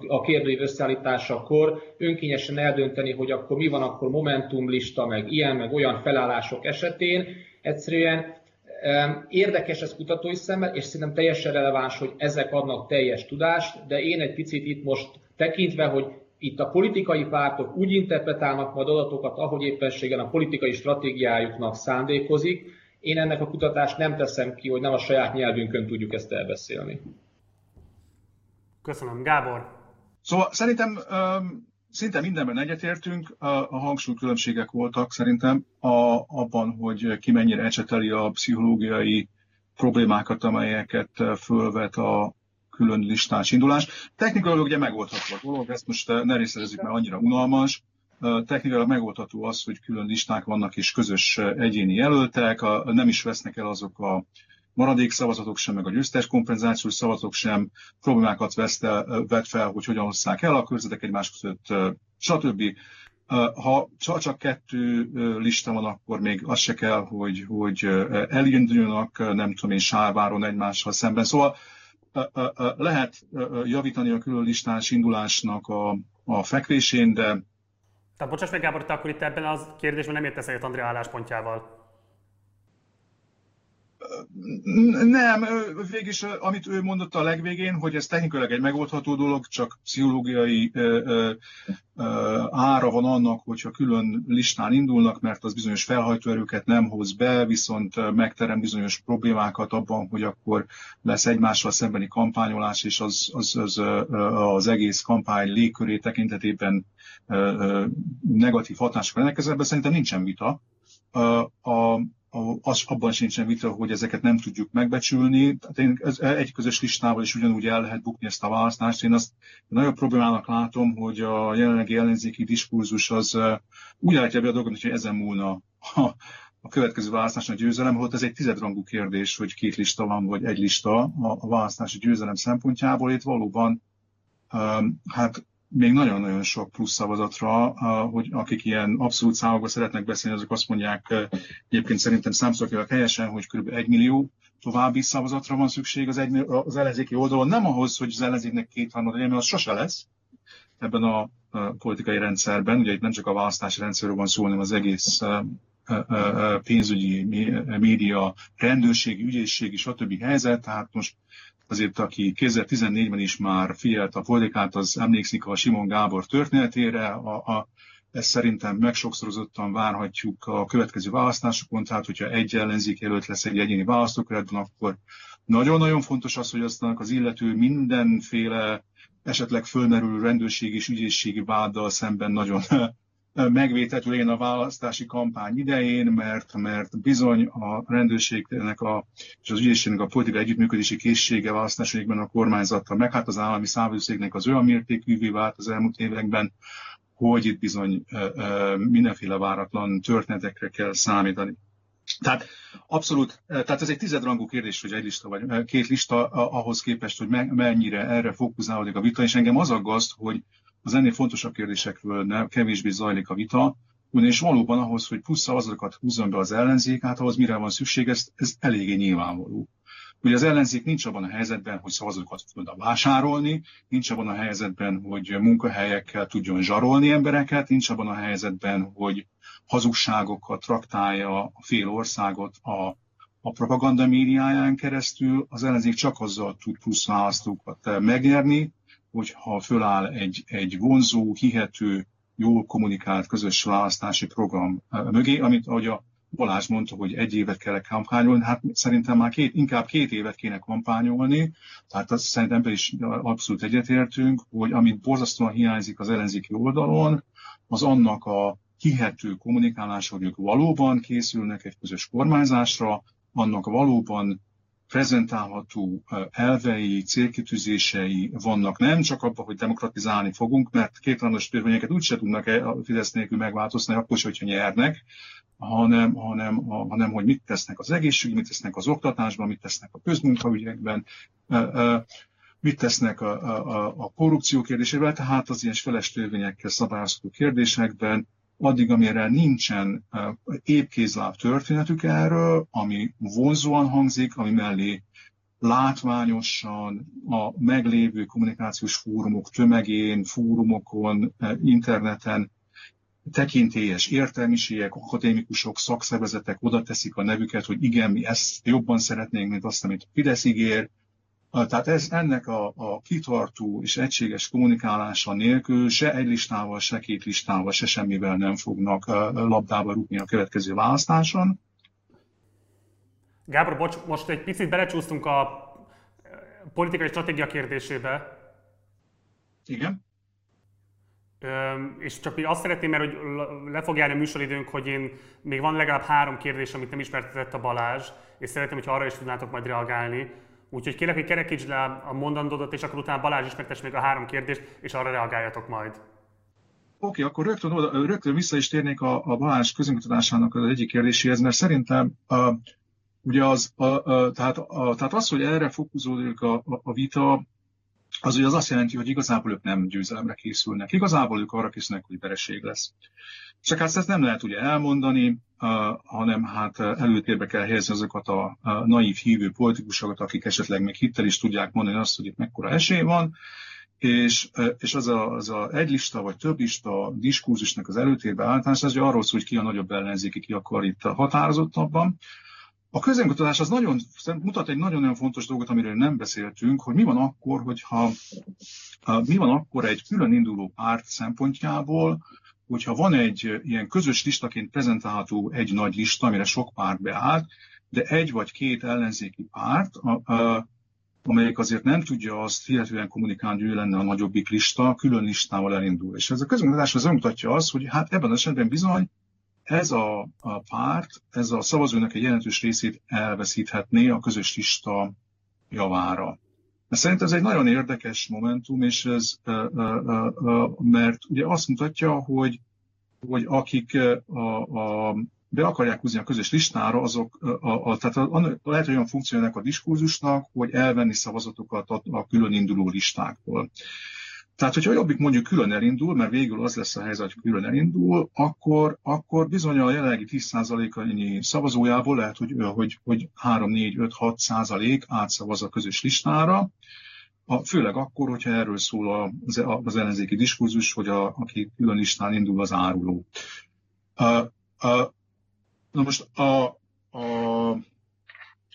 a kérdőív összeállításakor önkényesen eldönteni, hogy akkor mi van akkor Momentum lista, meg ilyen, meg olyan felállások esetén. Egyszerűen Érdekes ez kutatói szemmel, és szerintem teljesen releváns, hogy ezek adnak teljes tudást, de én egy picit itt most tekintve, hogy itt a politikai pártok úgy interpretálnak majd adatokat, ahogy éppenségen a politikai stratégiájuknak szándékozik, én ennek a kutatást nem teszem ki, hogy nem a saját nyelvünkön tudjuk ezt elbeszélni. Köszönöm. Gábor? Szóval szerintem szinte mindenben egyetértünk, a hangsúlykülönbségek voltak szerintem a, abban, hogy ki mennyire ecseteli a pszichológiai problémákat, amelyeket fölvet a külön listás indulás. Technikailag ugye megoldható a dolog, ezt most ne részletezzük, mert annyira unalmas. Technikailag megoldható az, hogy külön listák vannak és közös egyéni jelöltek, nem is vesznek el azok a maradék szavazatok sem, meg a győztes kompenzációs szavazatok sem problémákat veszte, vet fel, hogy hogyan hozzák el a körzetek egymás között, stb. Ha csak kettő lista van, akkor még az se kell, hogy, hogy elinduljanak, nem tudom én, sárváron egymással szemben. Szóval lehet javítani a külön listás indulásnak a, a fekvésén, de... Tehát bocsáss meg, Gábor, te akkor itt ebben az kérdésben nem értesz egyet Andrea álláspontjával. Nem, végig amit ő mondott a legvégén, hogy ez technikailag egy megoldható dolog, csak pszichológiai ára van annak, hogyha külön listán indulnak, mert az bizonyos felhajtóerőket nem hoz be, viszont megterem bizonyos problémákat abban, hogy akkor lesz egymással szembeni kampányolás, és az, az, az, az egész kampány légköré tekintetében negatív hatásokkal rendelkezett, szerintem nincsen vita. A, az, abban sincsen vita, hogy ezeket nem tudjuk megbecsülni. Tehát én ez, egy közös listával is ugyanúgy el lehet bukni ezt a választást. Én azt nagyon problémának látom, hogy a jelenlegi ellenzéki diskurzus az úgy látja be a dolgot, hogy ezen múlna a, a következő választáson a győzelem, holott ez egy tizedrangú kérdés, hogy két lista van, vagy egy lista a, a választási győzelem szempontjából. Itt valóban um, hát még nagyon-nagyon sok plusz szavazatra, hogy akik ilyen abszolút számokban szeretnek beszélni, azok azt mondják, egyébként szerintem számszokilag helyesen, hogy kb. 1 millió további szavazatra van szükség az, egy, az ellenzéki oldalon, nem ahhoz, hogy az ellenzéknek kétharmad legyen, mert az sose lesz ebben a, politikai rendszerben. Ugye itt nem csak a választási rendszerről van szó, hanem az egész pénzügyi, média, rendőrségi, ügyészségi, stb. helyzet. Tehát most azért, aki 2014-ben is már figyelt a politikát, az emlékszik a Simon Gábor történetére, a, a, ezt szerintem megsokszorozottan várhatjuk a következő választásokon, tehát hogyha egy ellenzék előtt lesz egy egyéni választókeretben, akkor nagyon-nagyon fontos az, hogy aztán az illető mindenféle esetleg fölmerülő rendőrség és ügyészségi váddal szemben nagyon megvétető legyen a választási kampány idején, mert, mert bizony a rendőrségnek a, és az ügyészségnek a politikai együttműködési készsége választásokban a kormányzattal, meg hát az állami számvőszéknek az olyan mértékűvé vált az elmúlt években, hogy itt bizony mindenféle váratlan történetekre kell számítani. Tehát abszolút, tehát ez egy tizedrangú kérdés, hogy egy lista vagy két lista ahhoz képest, hogy mennyire erre fókuszálódik a vita, és engem az aggaszt, hogy az ennél fontosabb kérdésekről nem, kevésbé zajlik a vita, ugyanis valóban ahhoz, hogy plusz szavazatokat húzzon be az ellenzék, hát ahhoz mire van szükség, ez, ez eléggé nyilvánvaló. Ugye az ellenzék nincs abban a helyzetben, hogy szavazatokat tudna vásárolni, nincs abban a helyzetben, hogy munkahelyekkel tudjon zsarolni embereket, nincs abban a helyzetben, hogy hazugságokat traktálja a fél országot a, a propaganda médiáján keresztül. Az ellenzék csak azzal tud plusz választókat megnyerni, hogyha föláll egy, egy vonzó, hihető, jól kommunikált közös választási program mögé, amit ahogy a Balázs mondta, hogy egy évet kell kampányolni, hát szerintem már két, inkább két évet kéne kampányolni, tehát azt szerintem ebben is abszolút egyetértünk, hogy amit borzasztóan hiányzik az ellenzéki oldalon, az annak a hihető kommunikálás, hogy ők valóban készülnek egy közös kormányzásra, annak valóban prezentálható elvei, célkitűzései vannak, nem csak abban, hogy demokratizálni fogunk, mert kétlandos törvényeket úgyse tudnak a Fidesz nélkül megváltoztatni, akkor is, hogyha nyernek, hanem, hanem, hanem hogy mit tesznek az egészségügy, mit tesznek az oktatásban, mit tesznek a közmunkaügyekben, mit tesznek a, a, a korrupció kérdésével, tehát az ilyen feles törvényekkel szabályozható kérdésekben, addig, amire nincsen épkézláb történetük erről, ami vonzóan hangzik, ami mellé látványosan a meglévő kommunikációs fórumok tömegén, fórumokon, interneten tekintélyes értelmiségek, akadémikusok, szakszervezetek oda teszik a nevüket, hogy igen, mi ezt jobban szeretnénk, mint azt, amit Fidesz ígér, tehát ez, ennek a, a kitartó és egységes kommunikálása nélkül se egy listával, se két listával, se semmivel nem fognak labdába rúgni a következő választáson. Gábor, bocs, most egy picit belecsúsztunk a politikai stratégia kérdésébe. Igen. És csak még azt szeretném, mert hogy le fog járni a műsoridőnk, hogy én még van legalább három kérdés, amit nem ismertetett a Balázs, és szeretném, hogy arra is tudnátok majd reagálni. Úgyhogy kérlek, hogy kerekítsd le a mondandódat, és akkor utána Balázs ismertess még a három kérdést, és arra reagáljatok majd. Oké, okay, akkor rögtön, oda, rögtön vissza is térnék a, a Balázs közönkutatásának az egyik kérdéséhez, mert szerintem a, ugye az, a, a, tehát, a, tehát az, hogy erre fokozódik a, a, a vita, az ugye az azt jelenti, hogy igazából ők nem győzelemre készülnek. Igazából ők arra készülnek, hogy vereség lesz. Csak hát ezt nem lehet ugye elmondani, hanem hát előtérbe kell helyezni azokat a, naív hívő politikusokat, akik esetleg még hittel is tudják mondani azt, hogy itt mekkora esély van, és, és az, a, az a egy lista vagy több lista diskurzusnak az előtérbe állítás, az arról szól, hogy ki a nagyobb ellenzéki, ki akar itt határozottabban. A közönkutatás az nagyon, mutat egy nagyon-nagyon fontos dolgot, amiről nem beszéltünk, hogy mi van akkor, hogyha mi van akkor egy külön induló párt szempontjából, hogyha van egy ilyen közös listaként prezentálható egy nagy lista, amire sok párt beállt, de egy vagy két ellenzéki párt, a, a, amelyik azért nem tudja azt hihetően kommunikálni, hogy ő lenne a nagyobbik lista, külön listával elindul. És ez a közönkutatás az mutatja azt, hogy hát ebben az esetben bizony ez a, a párt, ez a szavazónak egy jelentős részét elveszíthetné a közös lista javára. Szerintem ez egy nagyon érdekes momentum, és ez, mert ugye azt mutatja, hogy, hogy akik a, a, be akarják húzni a közös listára, azok, a, a, tehát a, lehet, hogy olyan funkcionálnak a diskurzusnak, hogy elvenni szavazatokat a, a külön induló listákból. Tehát, hogyha Jobbik mondjuk külön elindul, mert végül az lesz a helyzet, hogy külön elindul, akkor, akkor bizony a jelenlegi 10%-nyi szavazójából lehet, hogy, hogy, hogy 3, 4, 5, 6 százalék átszavaz a közös listára, a, főleg akkor, hogyha erről szól az, az ellenzéki diskurzus, hogy a, aki külön listán indul, az áruló. A, a, na most a, a,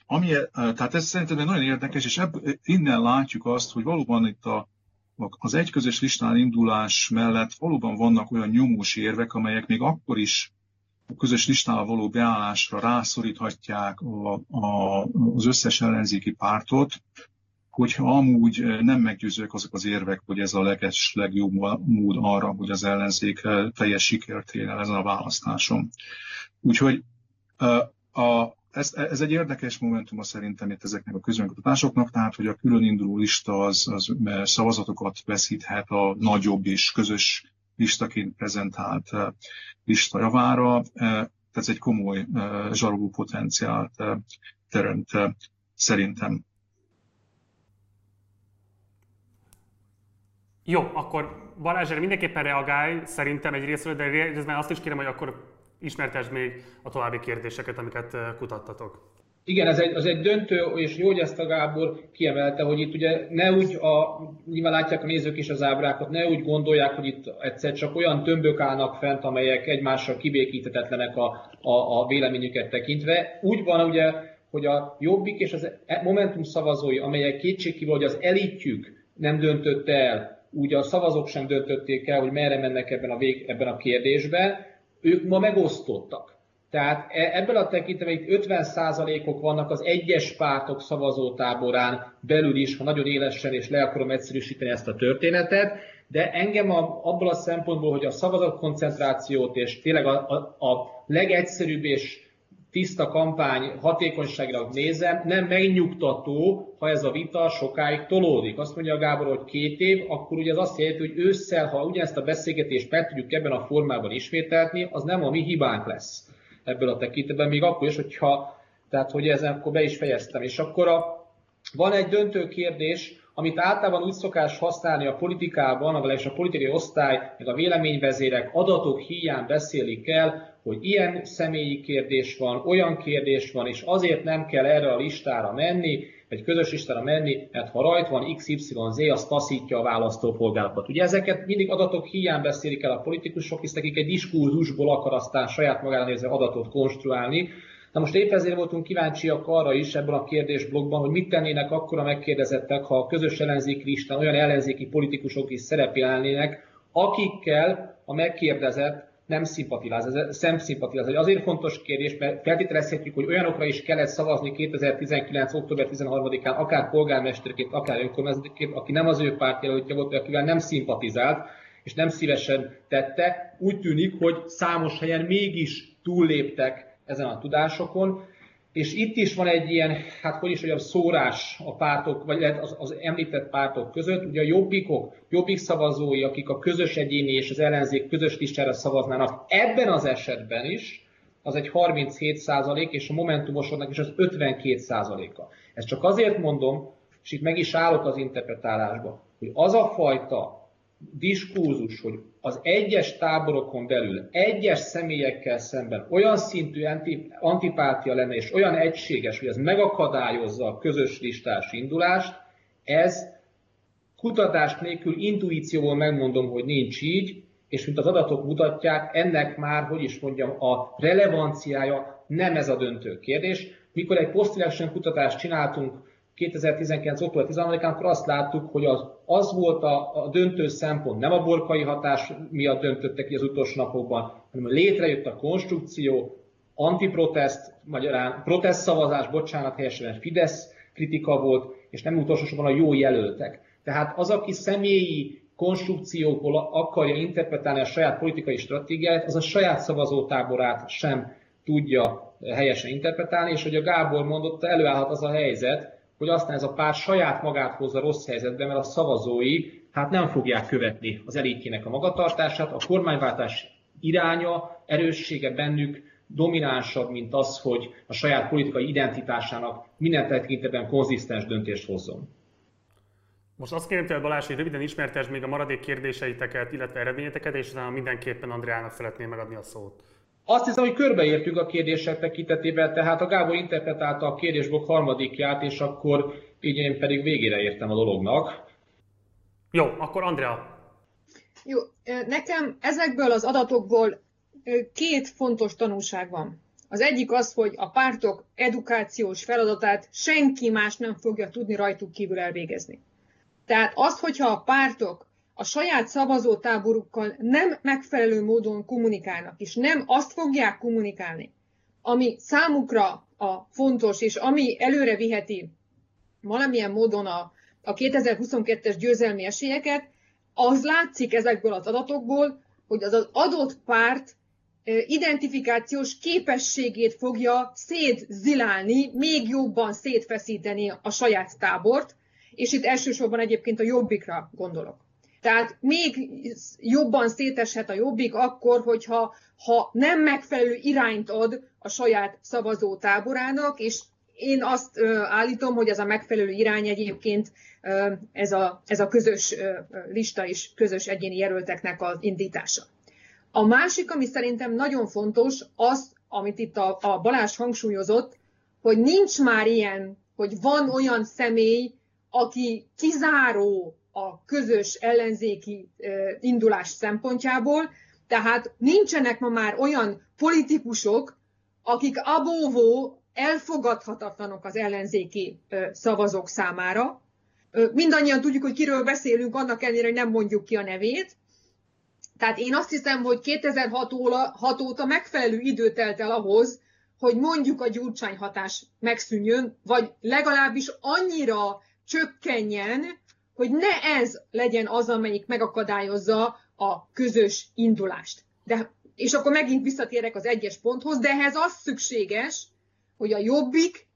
ami, tehát ez szerintem nagyon érdekes, és ebb, innen látjuk azt, hogy valóban itt a, az egy közös listán indulás mellett valóban vannak olyan nyomós érvek, amelyek még akkor is a közös listával való beállásra rászoríthatják a, a, az összes ellenzéki pártot, hogyha amúgy nem meggyőzők azok az érvek, hogy ez a leges, legjobb mód arra, hogy az ellenzék teljes sikert ér el ezen a választáson. Úgyhogy a, ez, ez egy érdekes momentum szerintem itt ezeknek a közönkutatásoknak, tehát hogy a külön induló lista az, az szavazatokat veszíthet a nagyobb és közös listaként prezentált lista javára. Tehát ez egy komoly zsaroló potenciált teremt szerintem. Jó, akkor Balázs, erre mindenképpen reagálj, szerintem egy részről, de részben azt is kérem, hogy akkor ismertesd még a további kérdéseket, amiket kutattatok. Igen, ez egy, az egy döntő, és jó, hogy ezt a Gábor kiemelte, hogy itt ugye ne úgy, a, nyilván látják a nézők is az ábrákat, ne úgy gondolják, hogy itt egyszer csak olyan tömbök állnak fent, amelyek egymással kibékítetetlenek a, a, a véleményüket tekintve. Úgy van ugye, hogy a Jobbik és az Momentum szavazói, amelyek kétségkívül, hogy az elitjük nem döntötte el, úgy a szavazók sem döntötték el, hogy merre mennek ebben a, vég, ebben a kérdésben, ők ma megosztottak. Tehát e, ebből a tekintetben itt 50%-ok vannak az egyes pártok szavazótáborán belül is, ha nagyon élesen és le akarom egyszerűsíteni ezt a történetet, de engem a, abból a szempontból, hogy a szavazatkoncentrációt és tényleg a, a, a legegyszerűbb és tiszta kampány hatékonyságra nézem, nem megnyugtató, ha ez a vita sokáig tolódik. Azt mondja a Gábor, hogy két év, akkor ugye az azt jelenti, hogy ősszel, ha ugyanezt a beszélgetést meg tudjuk ebben a formában ismételni, az nem a mi hibánk lesz ebből a tekintetben, még akkor is, hogyha, tehát hogy ezen akkor be is fejeztem. És akkor a, van egy döntő kérdés, amit általában úgy szokás használni a politikában, és a politikai osztály, meg a véleményvezérek adatok hiány beszélik el, hogy ilyen személyi kérdés van, olyan kérdés van, és azért nem kell erre a listára menni, egy közös listára menni, mert ha rajt van XYZ, az taszítja a választópolgárokat. Ugye ezeket mindig adatok hiány beszélik el a politikusok, hisz nekik egy diskurzusból akar aztán saját magára nézve adatot konstruálni. Na most épp ezért voltunk kíváncsiak arra is ebben a kérdésblogban, hogy mit tennének akkor a megkérdezettek, ha a közös ellenzéki listán olyan ellenzéki politikusok is szerepelnének, akikkel a megkérdezett nem szimpatizáz, ez nem szimpatizáz. Ez azért fontos kérdés, mert feltételezhetjük, hogy olyanokra is kellett szavazni 2019. október 13-án, akár polgármesterként, akár önkormányzatként, aki nem az ő pártjelöltje volt, akivel nem szimpatizált, és nem szívesen tette. Úgy tűnik, hogy számos helyen mégis túlléptek ezen a tudásokon, és itt is van egy ilyen, hát hogy is mondjam, szórás a pártok, vagy az, az említett pártok között. Ugye a jobbikok, jobbik szavazói, akik a közös egyéni és az ellenzék közös listára szavaznának, ebben az esetben is, az egy 37 százalék, és a Momentumosodnak is az 52 százaléka. Ezt csak azért mondom, és itt meg is állok az interpretálásba, hogy az a fajta diskurzus, hogy az egyes táborokon belül egyes személyekkel szemben olyan szintű antipátia lenne, és olyan egységes, hogy ez megakadályozza a közös listás indulást, ez kutatást nélkül intuícióval megmondom, hogy nincs így, és mint az adatok mutatják, ennek már, hogy is mondjam, a relevanciája nem ez a döntő kérdés. Mikor egy post kutatást csináltunk 2019. október 13-án, akkor azt láttuk, hogy az, az volt a, a döntő szempont, nem a borkai hatás miatt döntöttek ki az utolsó napokban, hanem létrejött a konstrukció, antiprotest, magyarán protest szavazás, bocsánat, helyesen Fidesz kritika volt, és nem utolsósorban a jó jelöltek. Tehát az, aki személyi konstrukciókból akarja interpretálni a saját politikai stratégiáját, az a saját szavazótáborát sem tudja helyesen interpretálni, és hogy a Gábor mondotta, előállhat az a helyzet, hogy aztán ez a pár saját magát hozza rossz helyzetbe, mert a szavazói hát nem fogják követni az elitjének a magatartását, a kormányváltás iránya, erőssége bennük dominánsabb, mint az, hogy a saját politikai identitásának minden tekintetben konzisztens döntést hozzon. Most azt kérem tőled Balázs, hogy röviden ismertesd még a maradék kérdéseiteket, illetve eredményeteket, és utána mindenképpen Andriának szeretném megadni a szót. Azt hiszem, hogy körbeértük a kérdések tekintetében, tehát a Gábor interpretálta a kérdésblokk harmadikját, és akkor így én pedig végére értem a dolognak. Jó, akkor Andrea. Jó, nekem ezekből az adatokból két fontos tanulság van. Az egyik az, hogy a pártok edukációs feladatát senki más nem fogja tudni rajtuk kívül elvégezni. Tehát az, hogyha a pártok a saját szavazótáborukkal nem megfelelő módon kommunikálnak, és nem azt fogják kommunikálni, ami számukra a fontos, és ami előre viheti valamilyen módon a, a 2022-es győzelmi esélyeket, az látszik ezekből az adatokból, hogy az, az adott párt identifikációs képességét fogja szétzilálni, még jobban szétfeszíteni a saját tábort, és itt elsősorban egyébként a jobbikra gondolok. Tehát még jobban széteshet a jobbik akkor, hogyha ha nem megfelelő irányt ad a saját szavazó táborának, és én azt állítom, hogy ez a megfelelő irány egyébként ez a, ez a közös lista és közös egyéni jelölteknek az indítása. A másik, ami szerintem nagyon fontos, az, amit itt a, a Balázs hangsúlyozott, hogy nincs már ilyen, hogy van olyan személy, aki kizáró a közös ellenzéki indulás szempontjából, tehát nincsenek ma már olyan politikusok, akik abóvó elfogadhatatlanok az ellenzéki szavazók számára. Mindannyian tudjuk, hogy kiről beszélünk, annak ellenére, hogy nem mondjuk ki a nevét. Tehát én azt hiszem, hogy 2006 óta megfelelő idő telt el ahhoz, hogy mondjuk a gyurcsány hatás megszűnjön, vagy legalábbis annyira csökkenjen, hogy ne ez legyen az, amelyik megakadályozza a közös indulást. De, és akkor megint visszatérek az egyes ponthoz, de ehhez az szükséges, hogy a Jobbik,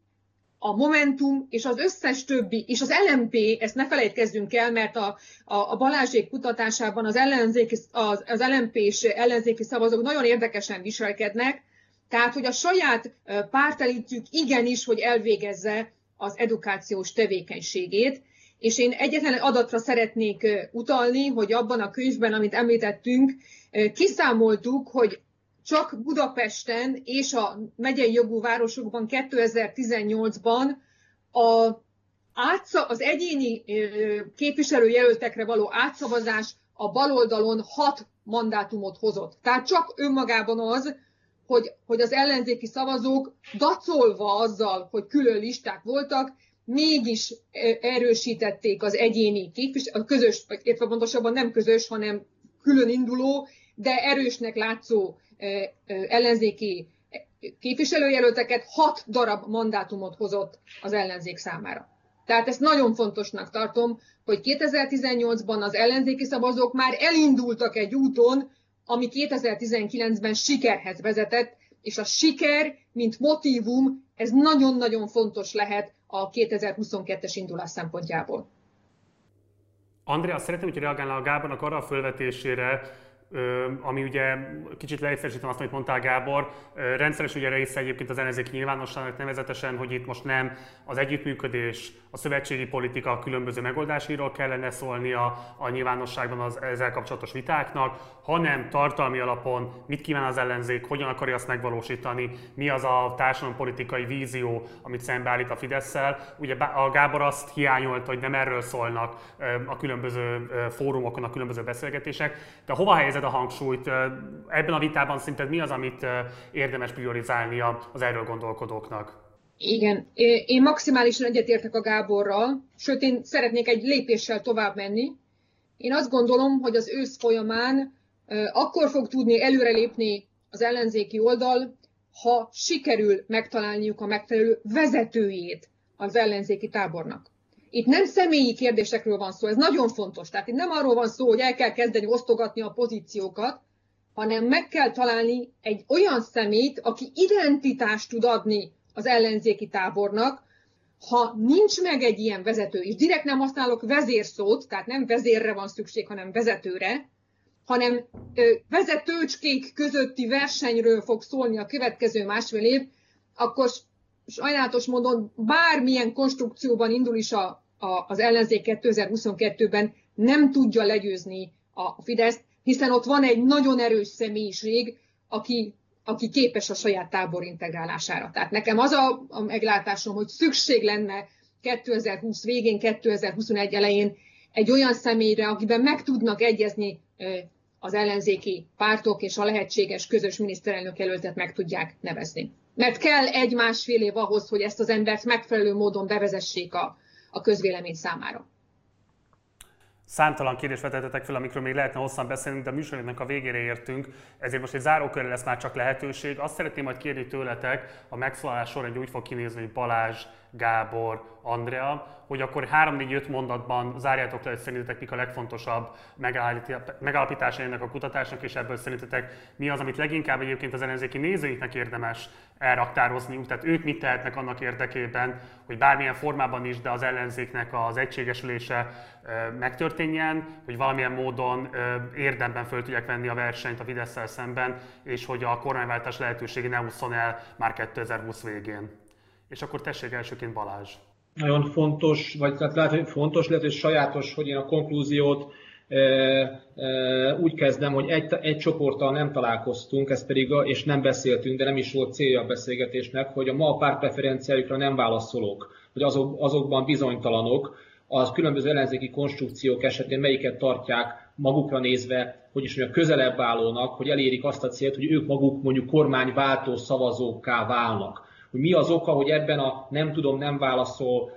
a Momentum és az összes többi, és az LMP, ezt ne felejtkezzünk el, mert a, a, a Balázsék kutatásában az, ellenzéki, az, az LMP és ellenzéki szavazók nagyon érdekesen viselkednek, tehát, hogy a saját pártelítjük igenis, hogy elvégezze az edukációs tevékenységét, és én egyetlen adatra szeretnék utalni, hogy abban a könyvben, amit említettünk, kiszámoltuk, hogy csak Budapesten és a megyei jogú városokban 2018-ban a az egyéni képviselőjelöltekre való átszavazás a baloldalon hat mandátumot hozott. Tehát csak önmagában az, hogy, hogy az ellenzéki szavazók dacolva azzal, hogy külön listák voltak, mégis erősítették az egyéni képvis, a közös, értve pontosabban nem közös, hanem külön induló, de erősnek látszó ellenzéki képviselőjelölteket hat darab mandátumot hozott az ellenzék számára. Tehát ezt nagyon fontosnak tartom, hogy 2018-ban az ellenzéki szavazók már elindultak egy úton, ami 2019-ben sikerhez vezetett, és a siker, mint motivum, ez nagyon-nagyon fontos lehet a 2022-es indulás szempontjából. Andrea, szeretném, hogy reagálna a Gábornak arra a fölvetésére, ami ugye kicsit leegyszerűsítem azt, amit mondtál Gábor, rendszeres ugye része egyébként az ellenzéki nyilvánosságnak nevezetesen, hogy itt most nem az együttműködés, a szövetségi politika a különböző megoldásairól kellene szólni a, a nyilvánosságban az ezzel kapcsolatos vitáknak, hanem tartalmi alapon mit kíván az ellenzék, hogyan akarja azt megvalósítani, mi az a társadalompolitikai vízió, amit szembeállít a fidesz -szel. Ugye a Gábor azt hiányolta, hogy nem erről szólnak a különböző fórumokon, a különböző beszélgetések, de hova helyezed a hangsúlyt? Ebben a vitában szerinted mi az, amit érdemes priorizálni az erről gondolkodóknak? Igen, én maximálisan egyetértek a Gáborral, sőt én szeretnék egy lépéssel tovább menni. Én azt gondolom, hogy az ősz folyamán akkor fog tudni előrelépni az ellenzéki oldal, ha sikerül megtalálniuk a megfelelő vezetőjét az ellenzéki tábornak. Itt nem személyi kérdésekről van szó, ez nagyon fontos. Tehát itt nem arról van szó, hogy el kell kezdeni osztogatni a pozíciókat, hanem meg kell találni egy olyan szemét, aki identitást tud adni az ellenzéki tábornak, ha nincs meg egy ilyen vezető, és direkt nem használok vezérszót, tehát nem vezérre van szükség, hanem vezetőre, hanem vezetőcskék közötti versenyről fog szólni a következő másfél év, akkor sajnálatos módon bármilyen konstrukcióban indul is a az ellenzék 2022-ben nem tudja legyőzni a Fideszt, hiszen ott van egy nagyon erős személyiség, aki, aki képes a saját tábor integrálására. Tehát nekem az a, a meglátásom, hogy szükség lenne 2020 végén, 2021 elején egy olyan személyre, akiben meg tudnak egyezni az ellenzéki pártok és a lehetséges közös miniszterelnök jelöltet meg tudják nevezni. Mert kell egy-másfél év ahhoz, hogy ezt az embert megfelelő módon bevezessék a, a közvélemény számára. Számtalan kérdést vetettetek fel, amikről még lehetne hosszan beszélni, de a műsorunknak a végére értünk, ezért most egy zárókörre lesz már csak lehetőség. Azt szeretném majd kérni tőletek, a megszólalás során úgy fog kinézni, hogy Balázs, Gábor, Andrea, hogy akkor 3-4-5 mondatban zárjátok le, hogy szerintetek mik a legfontosabb megállapításai ennek a kutatásnak, és ebből szerintetek mi az, amit leginkább egyébként az ellenzéki nézőinknek érdemes elraktározniuk, tehát ők mit tehetnek annak érdekében, hogy bármilyen formában is, de az ellenzéknek az egységesülése megtörténjen, hogy valamilyen módon érdemben föl tudják venni a versenyt a fidesz szemben, és hogy a kormányváltás lehetősége ne ússzon el már 2020 végén. És akkor tessék elsőként Balázs. Nagyon fontos, vagy tehát lehet, hogy fontos, lehet, hogy sajátos, hogy én a konklúziót e, e, úgy kezdem, hogy egy, egy csoporttal nem találkoztunk, ez pedig, a, és nem beszéltünk, de nem is volt célja a beszélgetésnek, hogy a ma a pártpreferenciájukra nem válaszolók, hogy azok, azokban bizonytalanok, az különböző ellenzéki konstrukciók esetén melyiket tartják magukra nézve, hogy is mondjam, közelebb állónak, hogy elérik azt a célt, hogy ők maguk mondjuk kormányváltó szavazókká válnak hogy mi az oka, hogy ebben a nem tudom, nem válaszol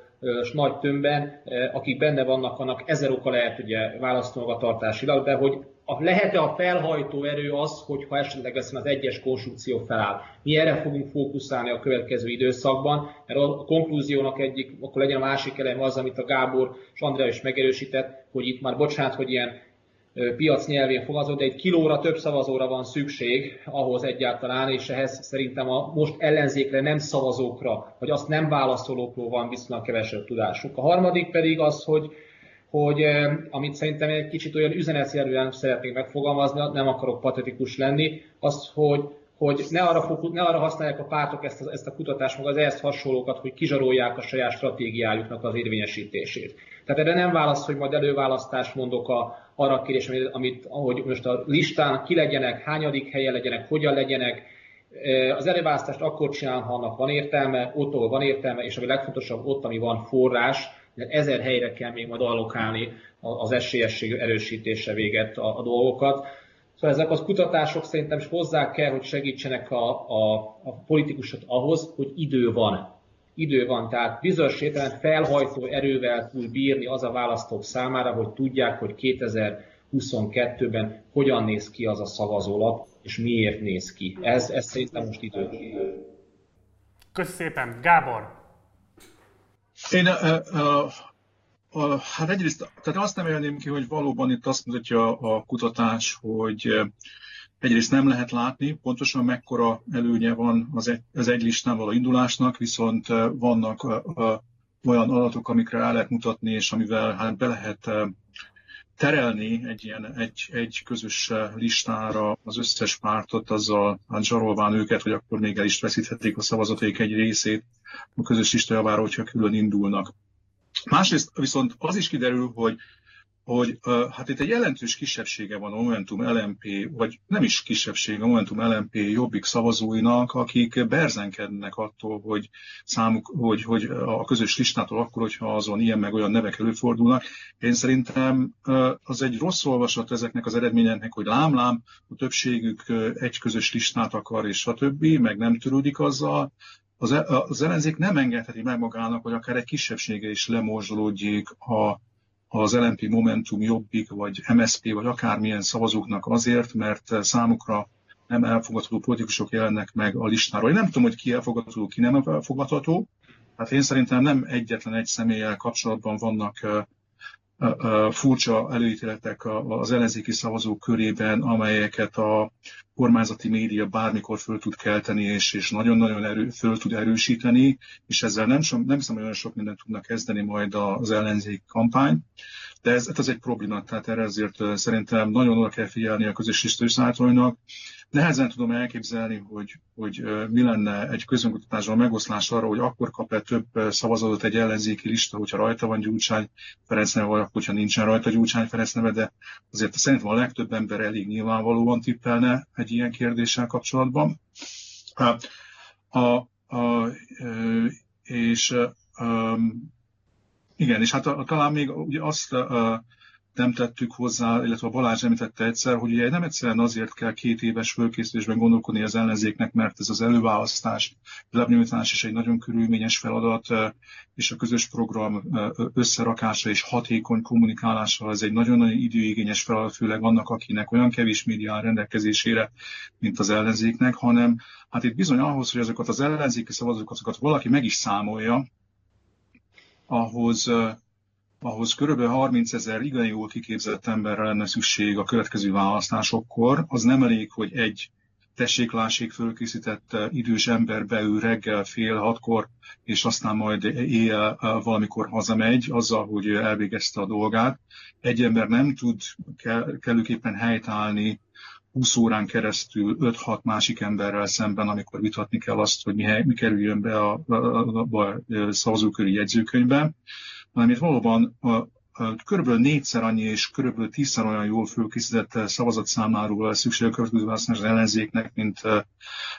nagy tömbben, akik benne vannak, annak ezer oka lehet ugye választómagatartásilag, de hogy a, lehet-e a felhajtó erő az, hogyha esetleg az egyes konstrukció feláll. Mi erre fogunk fókuszálni a következő időszakban, mert a konklúziónak egyik, akkor legyen a másik elem az, amit a Gábor és Andrea is megerősített, hogy itt már bocsánat, hogy ilyen piac nyelvén fogalmazott, de egy kilóra több szavazóra van szükség ahhoz egyáltalán, és ehhez szerintem a most ellenzékre nem szavazókra, vagy azt nem válaszolókról van viszonylag kevesebb tudásuk. A harmadik pedig az, hogy hogy amit szerintem egy kicsit olyan üzenetszerűen szeretnék megfogalmazni, nem akarok patetikus lenni, az, hogy hogy ne arra, ne arra használják a pártok ezt a, ezt a kutatást, meg az ehhez hasonlókat, hogy kizsarolják a saját stratégiájuknak az érvényesítését. Tehát erre nem válasz, hogy majd előválasztást mondok a, arra a kérdés, amit, amit ahogy most a listán ki legyenek, hányadik helyen legyenek, hogyan legyenek. Az előválasztást akkor csinálom, ha annak van értelme, ott, ahol van értelme, és ami legfontosabb, ott, ami van forrás, mert ezer helyre kell még majd allokálni az esélyesség erősítése véget a, a dolgokat. Szóval ezek az kutatások szerintem is hozzá kell, hogy segítsenek a, a, a politikusot ahhoz, hogy idő van. Idő van, tehát bizonyos értelemben felhajtó erővel tud bírni az a választók számára, hogy tudják, hogy 2022-ben hogyan néz ki az a szavazólap, és miért néz ki. Ez, ez szerintem most idő. Köszönöm szépen. Gábor! Én uh, uh, a, hát egyrészt, tehát azt nem élném ki, hogy valóban itt azt mutatja a kutatás, hogy egyrészt nem lehet látni pontosan mekkora előnye van az egy, az egy listán való indulásnak, viszont vannak olyan adatok, amikre el lehet mutatni, és amivel hát be lehet terelni egy ilyen egy, egy közös listára az összes pártot, azzal hát zsarolván őket, hogy akkor még el is veszíthetik a szavazataik egy részét a közös lista javára, hogyha külön indulnak. Másrészt viszont az is kiderül, hogy hogy hát itt egy jelentős kisebbsége van a Momentum LMP, vagy nem is kisebbség a Momentum LMP jobbik szavazóinak, akik berzenkednek attól, hogy számuk, hogy, hogy a közös listától akkor, hogyha azon ilyen meg olyan nevek előfordulnak. Én szerintem az egy rossz olvasat ezeknek az eredményeknek, hogy lám-lám, a többségük egy közös listát akar, és a többi, meg nem törődik azzal, az, e, az ellenzék nem engedheti meg magának, hogy akár egy kisebbsége is lemorzsolódjék a, az LNP Momentum Jobbik, vagy MSP, vagy akármilyen szavazóknak azért, mert számukra nem elfogadható politikusok jelennek meg a listáról. Én nem tudom, hogy ki elfogadható, ki nem elfogadható. Hát én szerintem nem egyetlen egy személlyel kapcsolatban vannak furcsa előítéletek az ellenzéki szavazók körében, amelyeket a kormányzati média bármikor föl tud kelteni, és, és nagyon-nagyon erő, föl tud erősíteni, és ezzel nem, nem hiszem, hogy olyan sok mindent tudnak kezdeni majd az ellenzék kampány. De ez, ez egy probléma, tehát erre ezért szerintem nagyon oda kell figyelni a közös lista Nehezen tudom elképzelni, hogy, hogy mi lenne egy közönkutatásban megoszlás arra, hogy akkor kap-e több szavazatot egy ellenzéki lista, hogyha rajta van Gyurcsány Ferenc neve, vagy hogyha nincsen rajta Gyurcsány Ferenc neve, de azért szerintem a legtöbb ember elég nyilvánvalóan tippelne egy ilyen kérdéssel kapcsolatban. A, a, a, és um, igen, és hát a, talán még ugye azt a, nem tettük hozzá, illetve a Balázs említette egyszer, hogy ugye nem egyszerűen azért kell két éves fölkészülésben gondolkodni az ellenzéknek, mert ez az előválasztás, lebnyújtás is egy nagyon körülményes feladat, és a közös program összerakása és hatékony kommunikálása az egy nagyon-nagyon időigényes feladat, főleg annak, akinek olyan kevés média rendelkezésére, mint az ellenzéknek, hanem hát itt bizony ahhoz, hogy azokat az ellenzéki szavazókat valaki meg is számolja, ahhoz ahhoz kb. 30 ezer igen jól kiképzett emberre lenne szükség a következő választásokkor. Az nem elég, hogy egy tessék-lássék fölkészített eh, idős ember beül reggel fél hatkor, és aztán majd éjjel eh, valamikor hazamegy, azzal, hogy elvégezte a dolgát. Egy ember nem tud kellőképpen helytállni 20 órán keresztül 5-6 másik emberrel szemben, amikor vitatni kell azt, hogy mi, mi kerüljön be a, a, a, a szavazóköri jegyzőkönyvbe hanem itt valóban a, körülbelül négyszer annyi és körülbelül tízszer olyan jól fölkészített szavazatszámáról szükség a következő választás az ellenzéknek, mint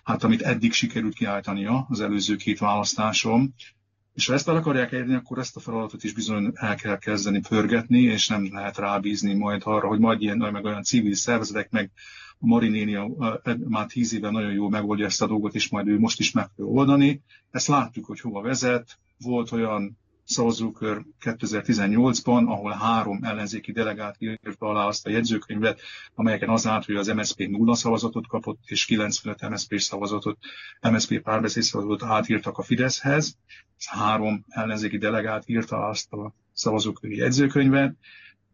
hát amit eddig sikerült kiállítania az előző két választáson. És ha ezt el akarják érni, akkor ezt a feladatot is bizony el kell kezdeni pörgetni, és nem lehet rábízni majd arra, hogy majd ilyen meg olyan civil szervezetek, meg a Marinéni már tíz éve nagyon jól megoldja ezt a dolgot, és majd ő most is meg kell oldani. Ezt láttuk, hogy hova vezet. Volt olyan szavazókör 2018-ban, ahol három ellenzéki delegát írta alá azt a jegyzőkönyvet, amelyeken az állt, hogy az MSZP nulla szavazatot kapott, és 95 MSZP szavazatot, MSZP párbeszéd szavazatot átírtak a Fideszhez. Ez három ellenzéki delegát írta azt a szavazóköri jegyzőkönyvet.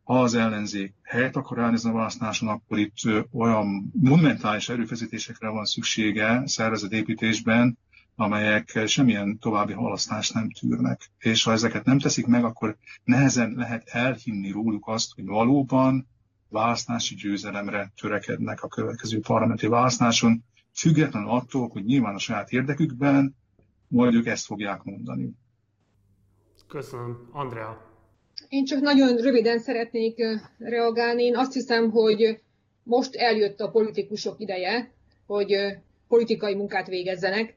Ha az ellenzék helyet akar elnézni a választáson, akkor itt olyan monumentális erőfeszítésekre van szüksége szervezetépítésben, amelyek semmilyen további halasztást nem tűrnek. És ha ezeket nem teszik meg, akkor nehezen lehet elhinni róluk azt, hogy valóban választási győzelemre törekednek a következő parlamenti választáson, függetlenül attól, hogy nyilván a saját érdekükben majd ők ezt fogják mondani. Köszönöm. Andrea. Én csak nagyon röviden szeretnék reagálni. Én azt hiszem, hogy most eljött a politikusok ideje, hogy politikai munkát végezzenek,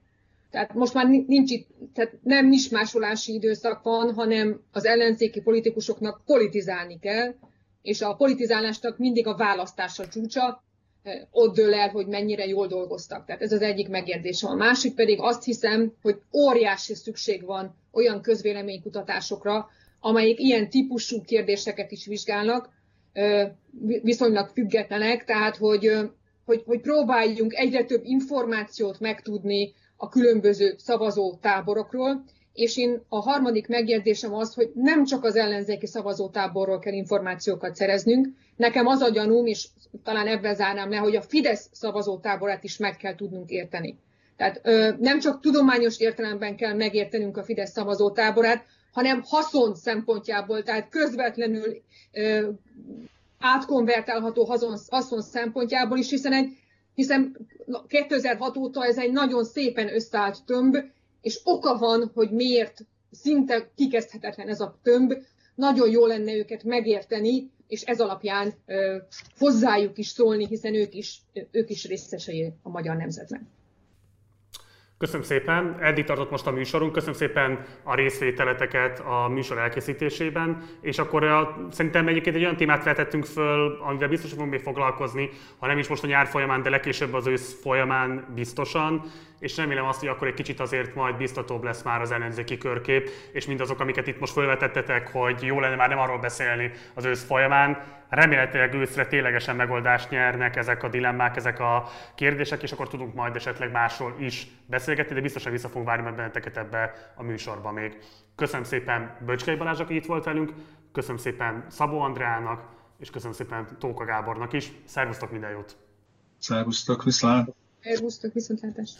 tehát most már nincs itt, tehát nem mismásolási időszak van, hanem az ellenzéki politikusoknak politizálni kell, és a politizálásnak mindig a választása csúcsa, eh, ott dől el, hogy mennyire jól dolgoztak. Tehát ez az egyik megjegyzésem. A másik pedig azt hiszem, hogy óriási szükség van olyan közvéleménykutatásokra, amelyek ilyen típusú kérdéseket is vizsgálnak, eh, viszonylag függetlenek, tehát hogy, eh, hogy, hogy próbáljunk egyre több információt megtudni a különböző szavazó táborokról, és én a harmadik megjegyzésem az, hogy nem csak az ellenzéki szavazótáborról kell információkat szereznünk. Nekem az a gyanúm, és talán ebben zárnám le, hogy a Fidesz szavazótáborát is meg kell tudnunk érteni. Tehát ö, nem csak tudományos értelemben kell megértenünk a Fidesz szavazótáborát, hanem haszon szempontjából, tehát közvetlenül ö, átkonvertálható haszon, haszon szempontjából is, hiszen egy hiszen 2006 óta ez egy nagyon szépen összeállt tömb, és oka van, hogy miért szinte kikezdhetetlen ez a tömb, nagyon jó lenne őket megérteni, és ez alapján ö, hozzájuk is szólni, hiszen ők is, ők is részesei a magyar nemzetnek. Köszönöm szépen, eddig tartott most a műsorunk, köszönöm szépen a részvételeteket a műsor elkészítésében, és akkor a, szerintem egyébként egy olyan témát vetettünk föl, amivel biztos fogunk még foglalkozni, ha nem is most a nyár folyamán, de legkésőbb az ősz folyamán biztosan, és remélem azt, hogy akkor egy kicsit azért majd biztatóbb lesz már az ellenzéki körkép, és mindazok, amiket itt most felvetettetek, hogy jó lenne már nem arról beszélni az ősz folyamán, remélhetőleg őszre ténylegesen megoldást nyernek ezek a dilemmák, ezek a kérdések, és akkor tudunk majd esetleg másról is beszélgetni, de biztosan vissza fogunk várni benneteket ebbe a műsorba még. Köszönöm szépen Böcskei Balázs, aki itt volt velünk, köszönöm szépen Szabó Andreának, és köszönöm szépen Tóka Gábornak is. Szervusztok, minden jót! Szervusztok, viszlát! Szervusztok, viszontlátás!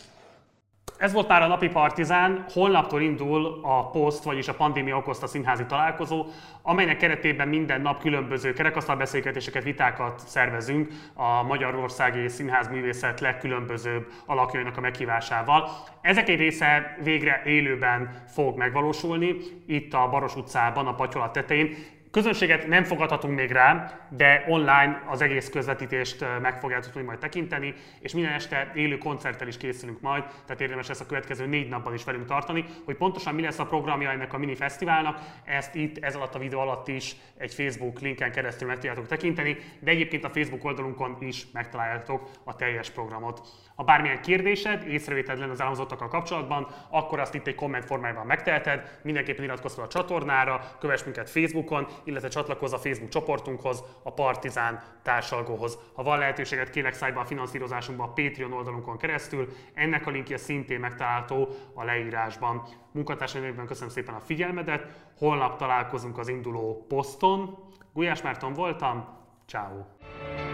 Ez volt már a napi partizán, holnaptól indul a POST, vagyis a pandémia okozta színházi találkozó, amelynek keretében minden nap különböző kerekasztalbeszélgetéseket, vitákat szervezünk a Magyarországi Színház művészet legkülönbözőbb alakjainak a meghívásával. Ezek egy része végre élőben fog megvalósulni, itt a Baros utcában, a Patyolat tetején. Közönséget nem fogadhatunk még rá, de online az egész közvetítést meg fogjátok tudni majd tekinteni, és minden este élő koncerttel is készülünk majd, tehát érdemes ezt a következő négy napban is velünk tartani, hogy pontosan mi lesz a programja ennek a mini fesztiválnak, ezt itt, ez alatt a videó alatt is egy Facebook linken keresztül meg tudjátok tekinteni, de egyébként a Facebook oldalunkon is megtaláljátok a teljes programot. Ha bármilyen kérdésed, észrevételed lenne az elhangzottakkal kapcsolatban, akkor azt itt egy komment formájában megteheted, mindenképpen iratkozz fel a csatornára, kövess minket Facebookon, illetve csatlakozz a Facebook csoportunkhoz, a Partizán társalgóhoz. Ha van lehetőséget, kérlek szállj be a finanszírozásunkba a Patreon oldalunkon keresztül, ennek a linkje szintén megtalálható a leírásban. Munkatársaimban köszönöm szépen a figyelmedet, holnap találkozunk az induló poszton. Gulyás Márton voltam, ciao.